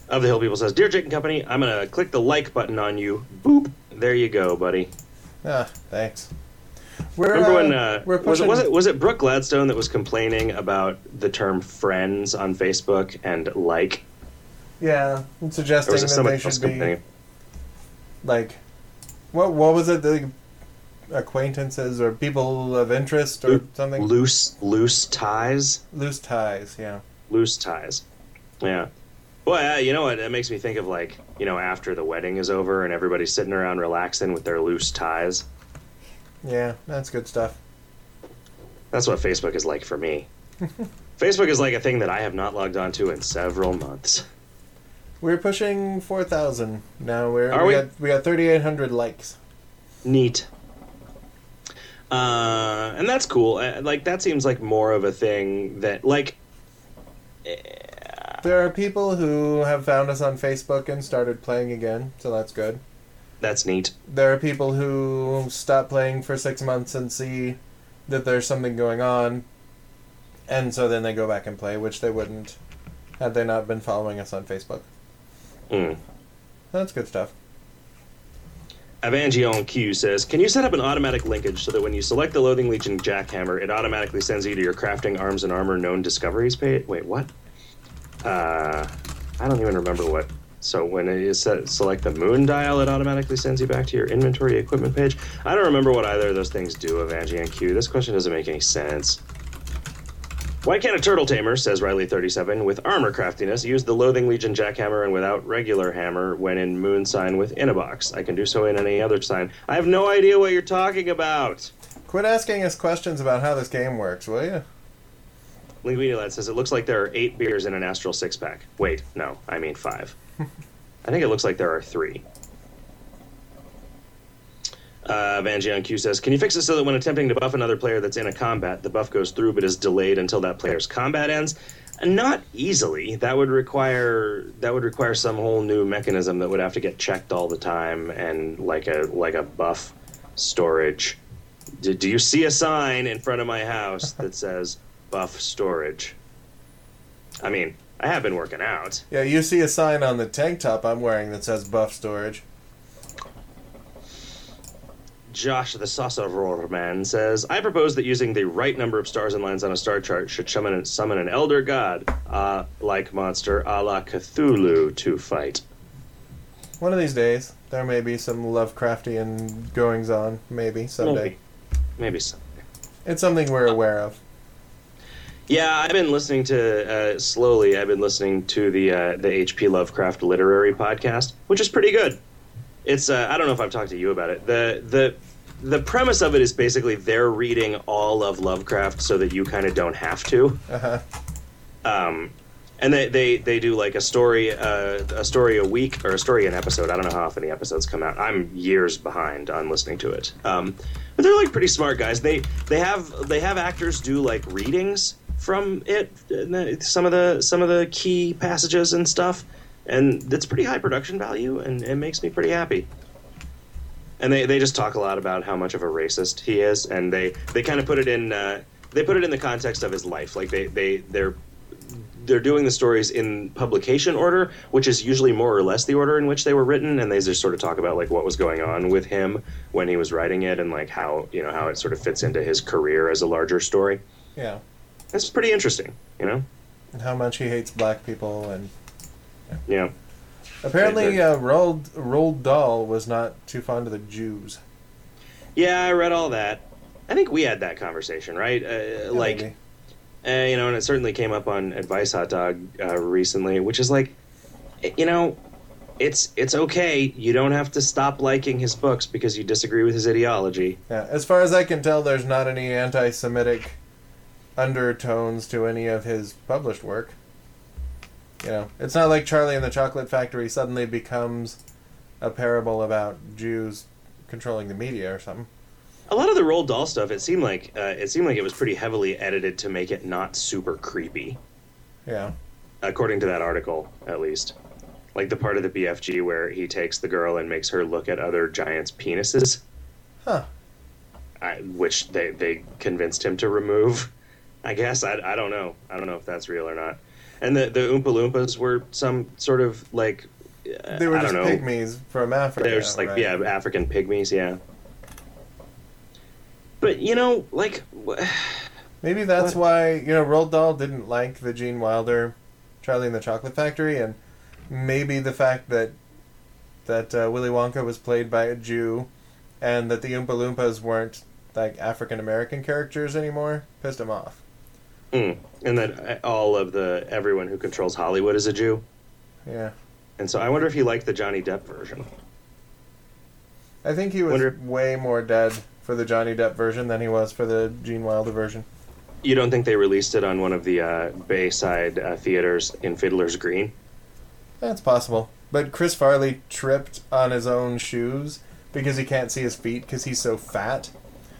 Of the Hill People says, Dear Jake and Company, I'm going to click the like button on you. Boop. There you go, buddy. Ah, thanks. We're, Remember uh, when uh, we're was, it, was it was it Brooke Gladstone that was complaining about the term friends on Facebook and like, Yeah, suggesting that they should be like, what what was it? The acquaintances or people of interest or Loo- something? Loose loose ties, Loose ties, yeah. loose ties. Yeah. Well, yeah, you know what? It makes me think of like you know after the wedding is over and everybody's sitting around relaxing with their loose ties. Yeah, that's good stuff. That's what Facebook is like for me. Facebook is like a thing that I have not logged onto in several months. We're pushing 4,000 now. We're, Are we, we? Got, we got 3,800 likes. Neat. Uh, and that's cool. Uh, Like that seems like more of a thing that like There are people who have found us on Facebook and started playing again, so that's good. that's neat. There are people who stop playing for six months and see that there's something going on, and so then they go back and play, which they wouldn't had they not been following us on Facebook. Mm. That's good stuff. Evangion Q says, "Can you set up an automatic linkage so that when you select the Loathing Legion jackhammer, it automatically sends you to your crafting arms and armor known discoveries page?" Wait, what? Uh, I don't even remember what. So when is set, select the moon dial, it automatically sends you back to your inventory equipment page. I don't remember what either of those things do, Evangion Q. This question doesn't make any sense. Why can't a turtle tamer, says Riley37, with armor craftiness, use the Loathing Legion jackhammer and without regular hammer when in moon sign within a box? I can do so in any other sign. I have no idea what you're talking about. Quit asking us questions about how this game works, will you? Linguini Lad says it looks like there are eight beers in an Astral six pack. Wait, no, I mean five. I think it looks like there are three. Uh, Vangeon Q says, "Can you fix it so that when attempting to buff another player that's in a combat, the buff goes through but is delayed until that player's combat ends?" Uh, Not easily. That would require that would require some whole new mechanism that would have to get checked all the time and like a like a buff storage. Do, do you see a sign in front of my house that says buff storage? I mean, I have been working out. Yeah, you see a sign on the tank top I'm wearing that says buff storage. Josh the Saucer Man says, I propose that using the right number of stars and lines on a star chart should summon, summon an elder god, uh, like monster a la Cthulhu, to fight. One of these days, there may be some Lovecraftian goings on, maybe, someday. Maybe. Maybe so. It's something we're aware of. Yeah, I've been listening to uh, slowly. I've been listening to the uh, the HP Lovecraft literary podcast, which is pretty good. It's uh, I don't know if I've talked to you about it. the the The premise of it is basically they're reading all of Lovecraft so that you kind of don't have to. Uh-huh. Um, and they, they, they do like a story uh, a story a week or a story an episode. I don't know how often the episodes come out. I'm years behind on listening to it. Um, but they're like pretty smart guys. They they have they have actors do like readings from it, some of the some of the key passages and stuff, and it's pretty high production value, and it makes me pretty happy. And they, they just talk a lot about how much of a racist he is, and they, they kind of put it in uh, they put it in the context of his life. Like they they they're they're doing the stories in publication order, which is usually more or less the order in which they were written, and they just sort of talk about like what was going on with him when he was writing it, and like how you know how it sort of fits into his career as a larger story. Yeah. it's pretty interesting, you know. And how much he hates black people and Yeah. apparently uh, Roald Roald Dahl was not too fond of the Jews. Yeah, I read all that. I think we had that conversation, right? Uh, Yeah, like, uh, you know, and it certainly came up on Advice Hot Dog uh, recently, which is like, you know, it's it's okay. You don't have to stop liking his books because you disagree with his ideology. Yeah, as far as I can tell, there's not any anti-Semitic undertones to any of his published work. You know, it's not like Charlie and the Chocolate Factory suddenly becomes a parable about Jews controlling the media or something. A lot of the Roald Dahl stuff, it seemed like uh, it seemed like it was pretty heavily edited to make it not super creepy, Yeah, according to that article, at least. Like the part of the BFG where he takes the girl and makes her look at other giants' penises. huh? I, which they, they convinced him to remove. I guess I, I don't know. I don't know if that's real or not. And the the Oompa Loompas were some sort of like uh, They were I just know. pygmies from Africa. They're just like right? yeah, African pygmies. Yeah. But you know, like Maybe that's What? why you know Roald Dahl didn't like the Gene Wilder, Charlie and the Chocolate Factory, and maybe the fact that that uh, Willy Wonka was played by a Jew, and that the Oompa Loompas weren't like African American characters anymore pissed him off. mm, and that all of the everyone who controls Hollywood is a Jew. Yeah, And so I wonder if he liked the Johnny Depp version. I think he was Wonder- way more dead for the Johnny Depp version than he was for the Gene Wilder version. You don't think they released it on one of the uh, Bayside uh, theaters in Fiddler's Green? That's possible, but Chris Farley tripped on his own shoes because he can't see his feet because he's so fat.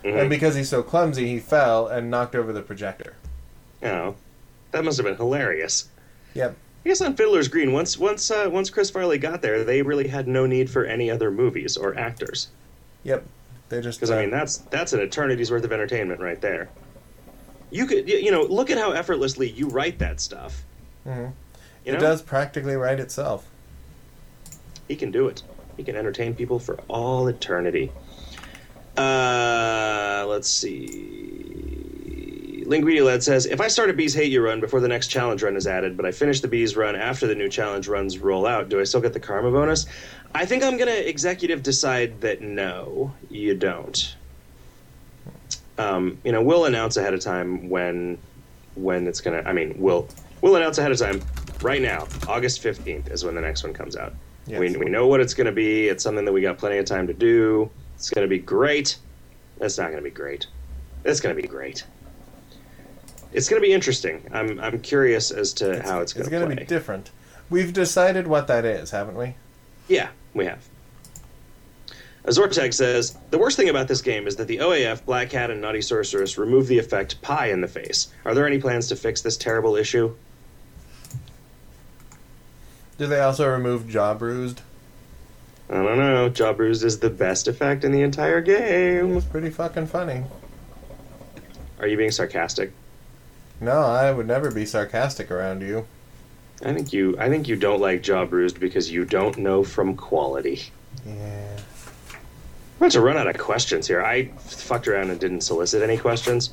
Mhm. And because he's so clumsy, he fell and knocked over the projector. Oh, that must have been hilarious. Yep. I guess on Fiddler's Green, once once uh, once Chris Farley got there, they really had no need for any other movies or actors. Yep. They just. Because I mean, that's that's an eternity's worth of entertainment right there. You could, you know, look at how effortlessly you write that stuff. Mhm. You it know, does practically write itself. he can do it. He can entertain people for all eternity. Uh, let's see. Linguini Lad says, if I start a Bees Hate You run before the next challenge run is added, but I finish the Bees run after the new challenge runs roll out, do I still get the karma bonus? I think I'm going to executive decide that no, you don't. Um, you know, we'll announce ahead of time when when it's going to, I mean, we'll we'll announce ahead of time right now. August 15th is when the next one comes out. Yes. We, we know what it's going to be. It's something that we got plenty of time to do. It's going to be great. It's not going to be great. It's going to be great. It's going to be interesting. I'm I'm curious as to how it's going to play. It's gonna be different. We've decided what that is, haven't we? yeah, we have. Azortag says the worst thing about this game is that the OAF, Black Cat, and Naughty Sorceress remove the effect pie in the face. Are there any plans to fix this terrible issue? Do they also remove jaw bruised? I don't know. Jaw bruised is the best effect in the entire game. was pretty fucking funny. Are you being sarcastic? No, I would never be sarcastic around you. I think you I think you don't like jaw bruised because you don't know from quality. Yeah. I'm about to run out of questions here. I fucked around and didn't solicit any questions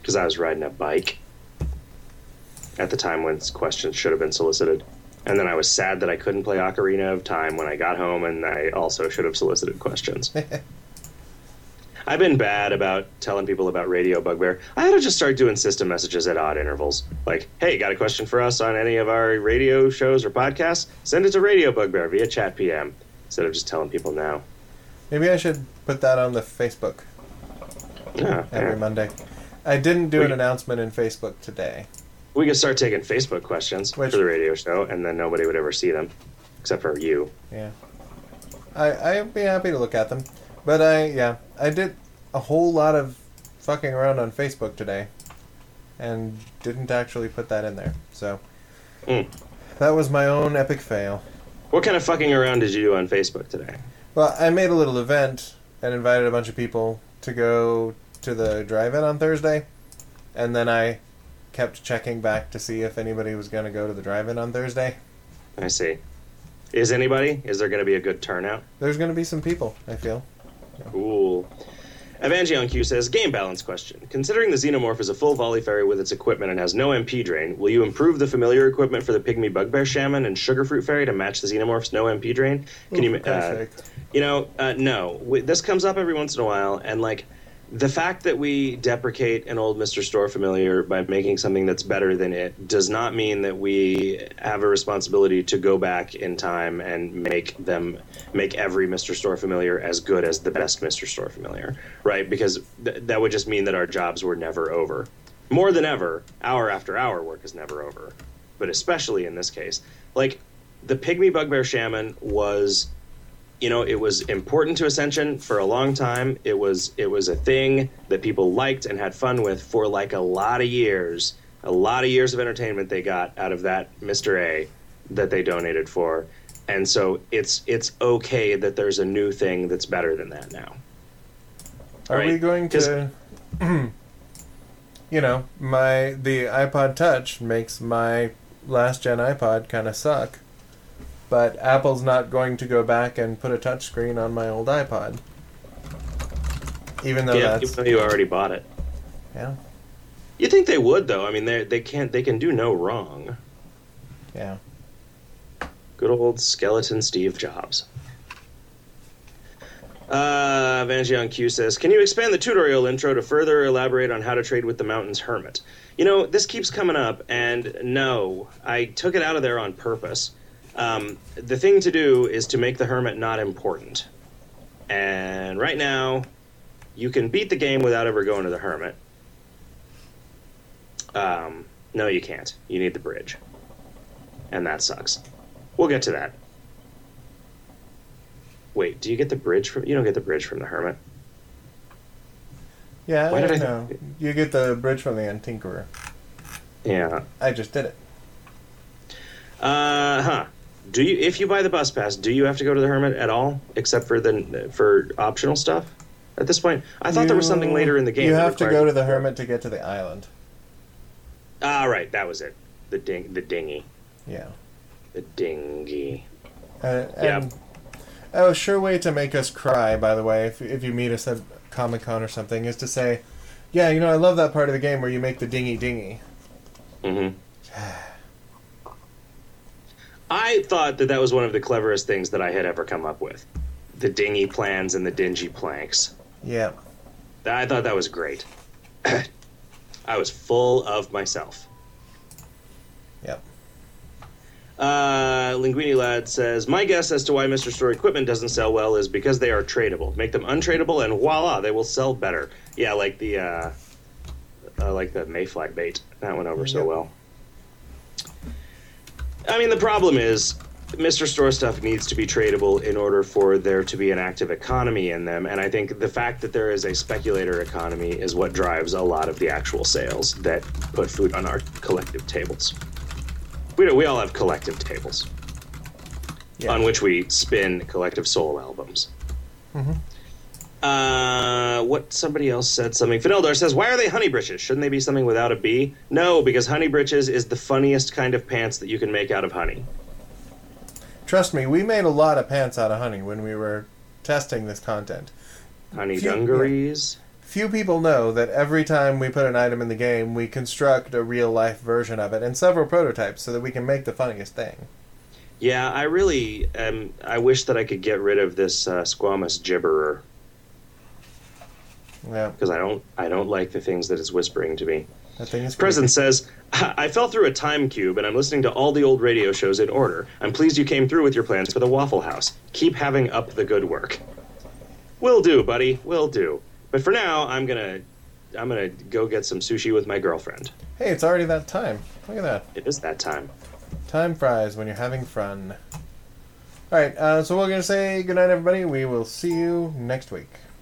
because I was riding a bike at the time when questions should have been solicited. And then I was sad that I couldn't play Ocarina of Time when I got home, and I also should have solicited questions. I've been bad about telling people about Radio Bugbear. I ought to just start doing system messages at odd intervals. Like, hey, got a question for us on any of our radio shows or podcasts? Send it to Radio Bugbear via chat PM instead of just telling people now. Maybe I should put that on the Facebook Yeah, every yeah. Monday. I didn't do an announcement in Facebook today. We could start taking Facebook questions Which- for the radio show, and then nobody would ever see them, except for you. Yeah. I I'd be happy to look at them. But I yeah, I did a whole lot of fucking around on Facebook today and didn't actually put that in there. So Mm. that was my own epic fail. What kind of fucking around did you do on Facebook today? Well, I made a little event and invited a bunch of people to go to the drive-in on Thursday, and then I kept checking back to see if anybody was going to go to the drive-in on Thursday. I see. Is anybody? Is there going to be a good turnout? There's going to be some people. I feel. Cool. Evangeon Q says, Game balance question. Considering the Xenomorph is a full volley fairy with its equipment and has no MP drain, will you improve the familiar equipment for the Pygmy Bugbear Shaman and Sugarfruit Fairy to match the Xenomorph's no MP drain? Can you, Oh, for uh, you know, uh, no. W- This comes up every once in a while, and like the fact that we deprecate an old Mr. Store familiar by making something that's better than it does not mean that we have a responsibility to go back in time and make them make every Mr. Store familiar as good as the best Mr. Store familiar, right? Because th- that would just mean that our jobs were never over. More than ever, hour after hour work is never over. But especially in this case, like the Pygmy Bugbear Shaman was you know it was important to ascension for a long time. It was it was a thing that people liked and had fun with for like a lot of years a lot of years of entertainment they got out of that mr a that they donated for. And so it's it's okay that there's a new thing that's better than that now. Are we going to? you know, my the iPod Touch makes my last gen iPod kind of suck, but Apple's not going to go back and put a touch screen on my old iPod, even though yeah that's even though you already bought it yeah you think they would though i mean they they can't they can do no wrong yeah. Good old skeleton Steve Jobs. Uh, Vangeon Q says, "Can you expand the tutorial intro to further elaborate on how to trade with the mountain's hermit?" You know, this keeps coming up, and no, I took it out of there on purpose. Um, the thing to do is to make the hermit not important. And right now, you can beat the game without ever going to the hermit. Um, no, you can't. You need the bridge, and that sucks. We'll get to that. Wait, do you get the bridge from? You don't get the bridge from the hermit. Yeah, Why I did I know. You get the bridge from the Antinkerer. Yeah. I just did it. Uh huh. Do you? If you buy the bus pass, do you have to go to the hermit at all, except for the for optional stuff? At this point, I thought there was something later in the game. You have to go to the hermit to get to the island. Ah, right, that was it. The ding, the dinghy, Yeah. the dinghy. Uh, Yeah. oh, a sure way to make us cry, by the way, if, if you meet us at Comic Con or something, is to say, yeah, you know, I love that part of the game where you make the dingy dinghy. Mm-hmm. I thought that that was one of the cleverest things that I had ever come up with. The dinghy plans and the dingy planks. Yeah. I thought that was great. I was full of myself. Yep. Uh, Linguini Lad says, My guess as to why Mr. Store equipment doesn't sell well is because they are tradable. Make them untradeable, and voila, they will sell better. Yeah, like the uh, uh, like the Mayfly bait. That went over so Yep. well. I mean, the problem is Mr. Store stuff needs to be tradable in order for there to be an active economy in them. And I think the fact that there is a speculator economy is what drives a lot of the actual sales that put food on our collective tables. We, don't, we all have collective tables Yeah. on which we spin collective soul albums. Mhm. Uh, what somebody else said something. Fineldar says, "Why are they honey breeches? Shouldn't they be something without a B?" No, because honey breeches is the funniest kind of pants that you can make out of honey. Trust me, we made a lot of pants out of honey when we were testing this content. Honey yeah. dungarees. Few people know that every time we put an item in the game, we construct a real life version of it and several prototypes so that we can make the funniest thing. Yeah, I really um, I wish that I could get rid of this uh, squamous gibberer Yeah, because I don't I don't like the things that it's whispering to me. that thing is says, I fell through a time cube and I'm listening to all the old radio shows in order. I'm pleased you came through with your plans for the Waffle House. Keep having up the good work. Will do, buddy. Will do. But for now, I'm gonna I'm gonna go get some sushi with my girlfriend. Hey, it's already that time. Look at that. It is that time. Time fries when you're having fun. Alright, uh, so we're going to say goodnight, everybody. We will see you next week.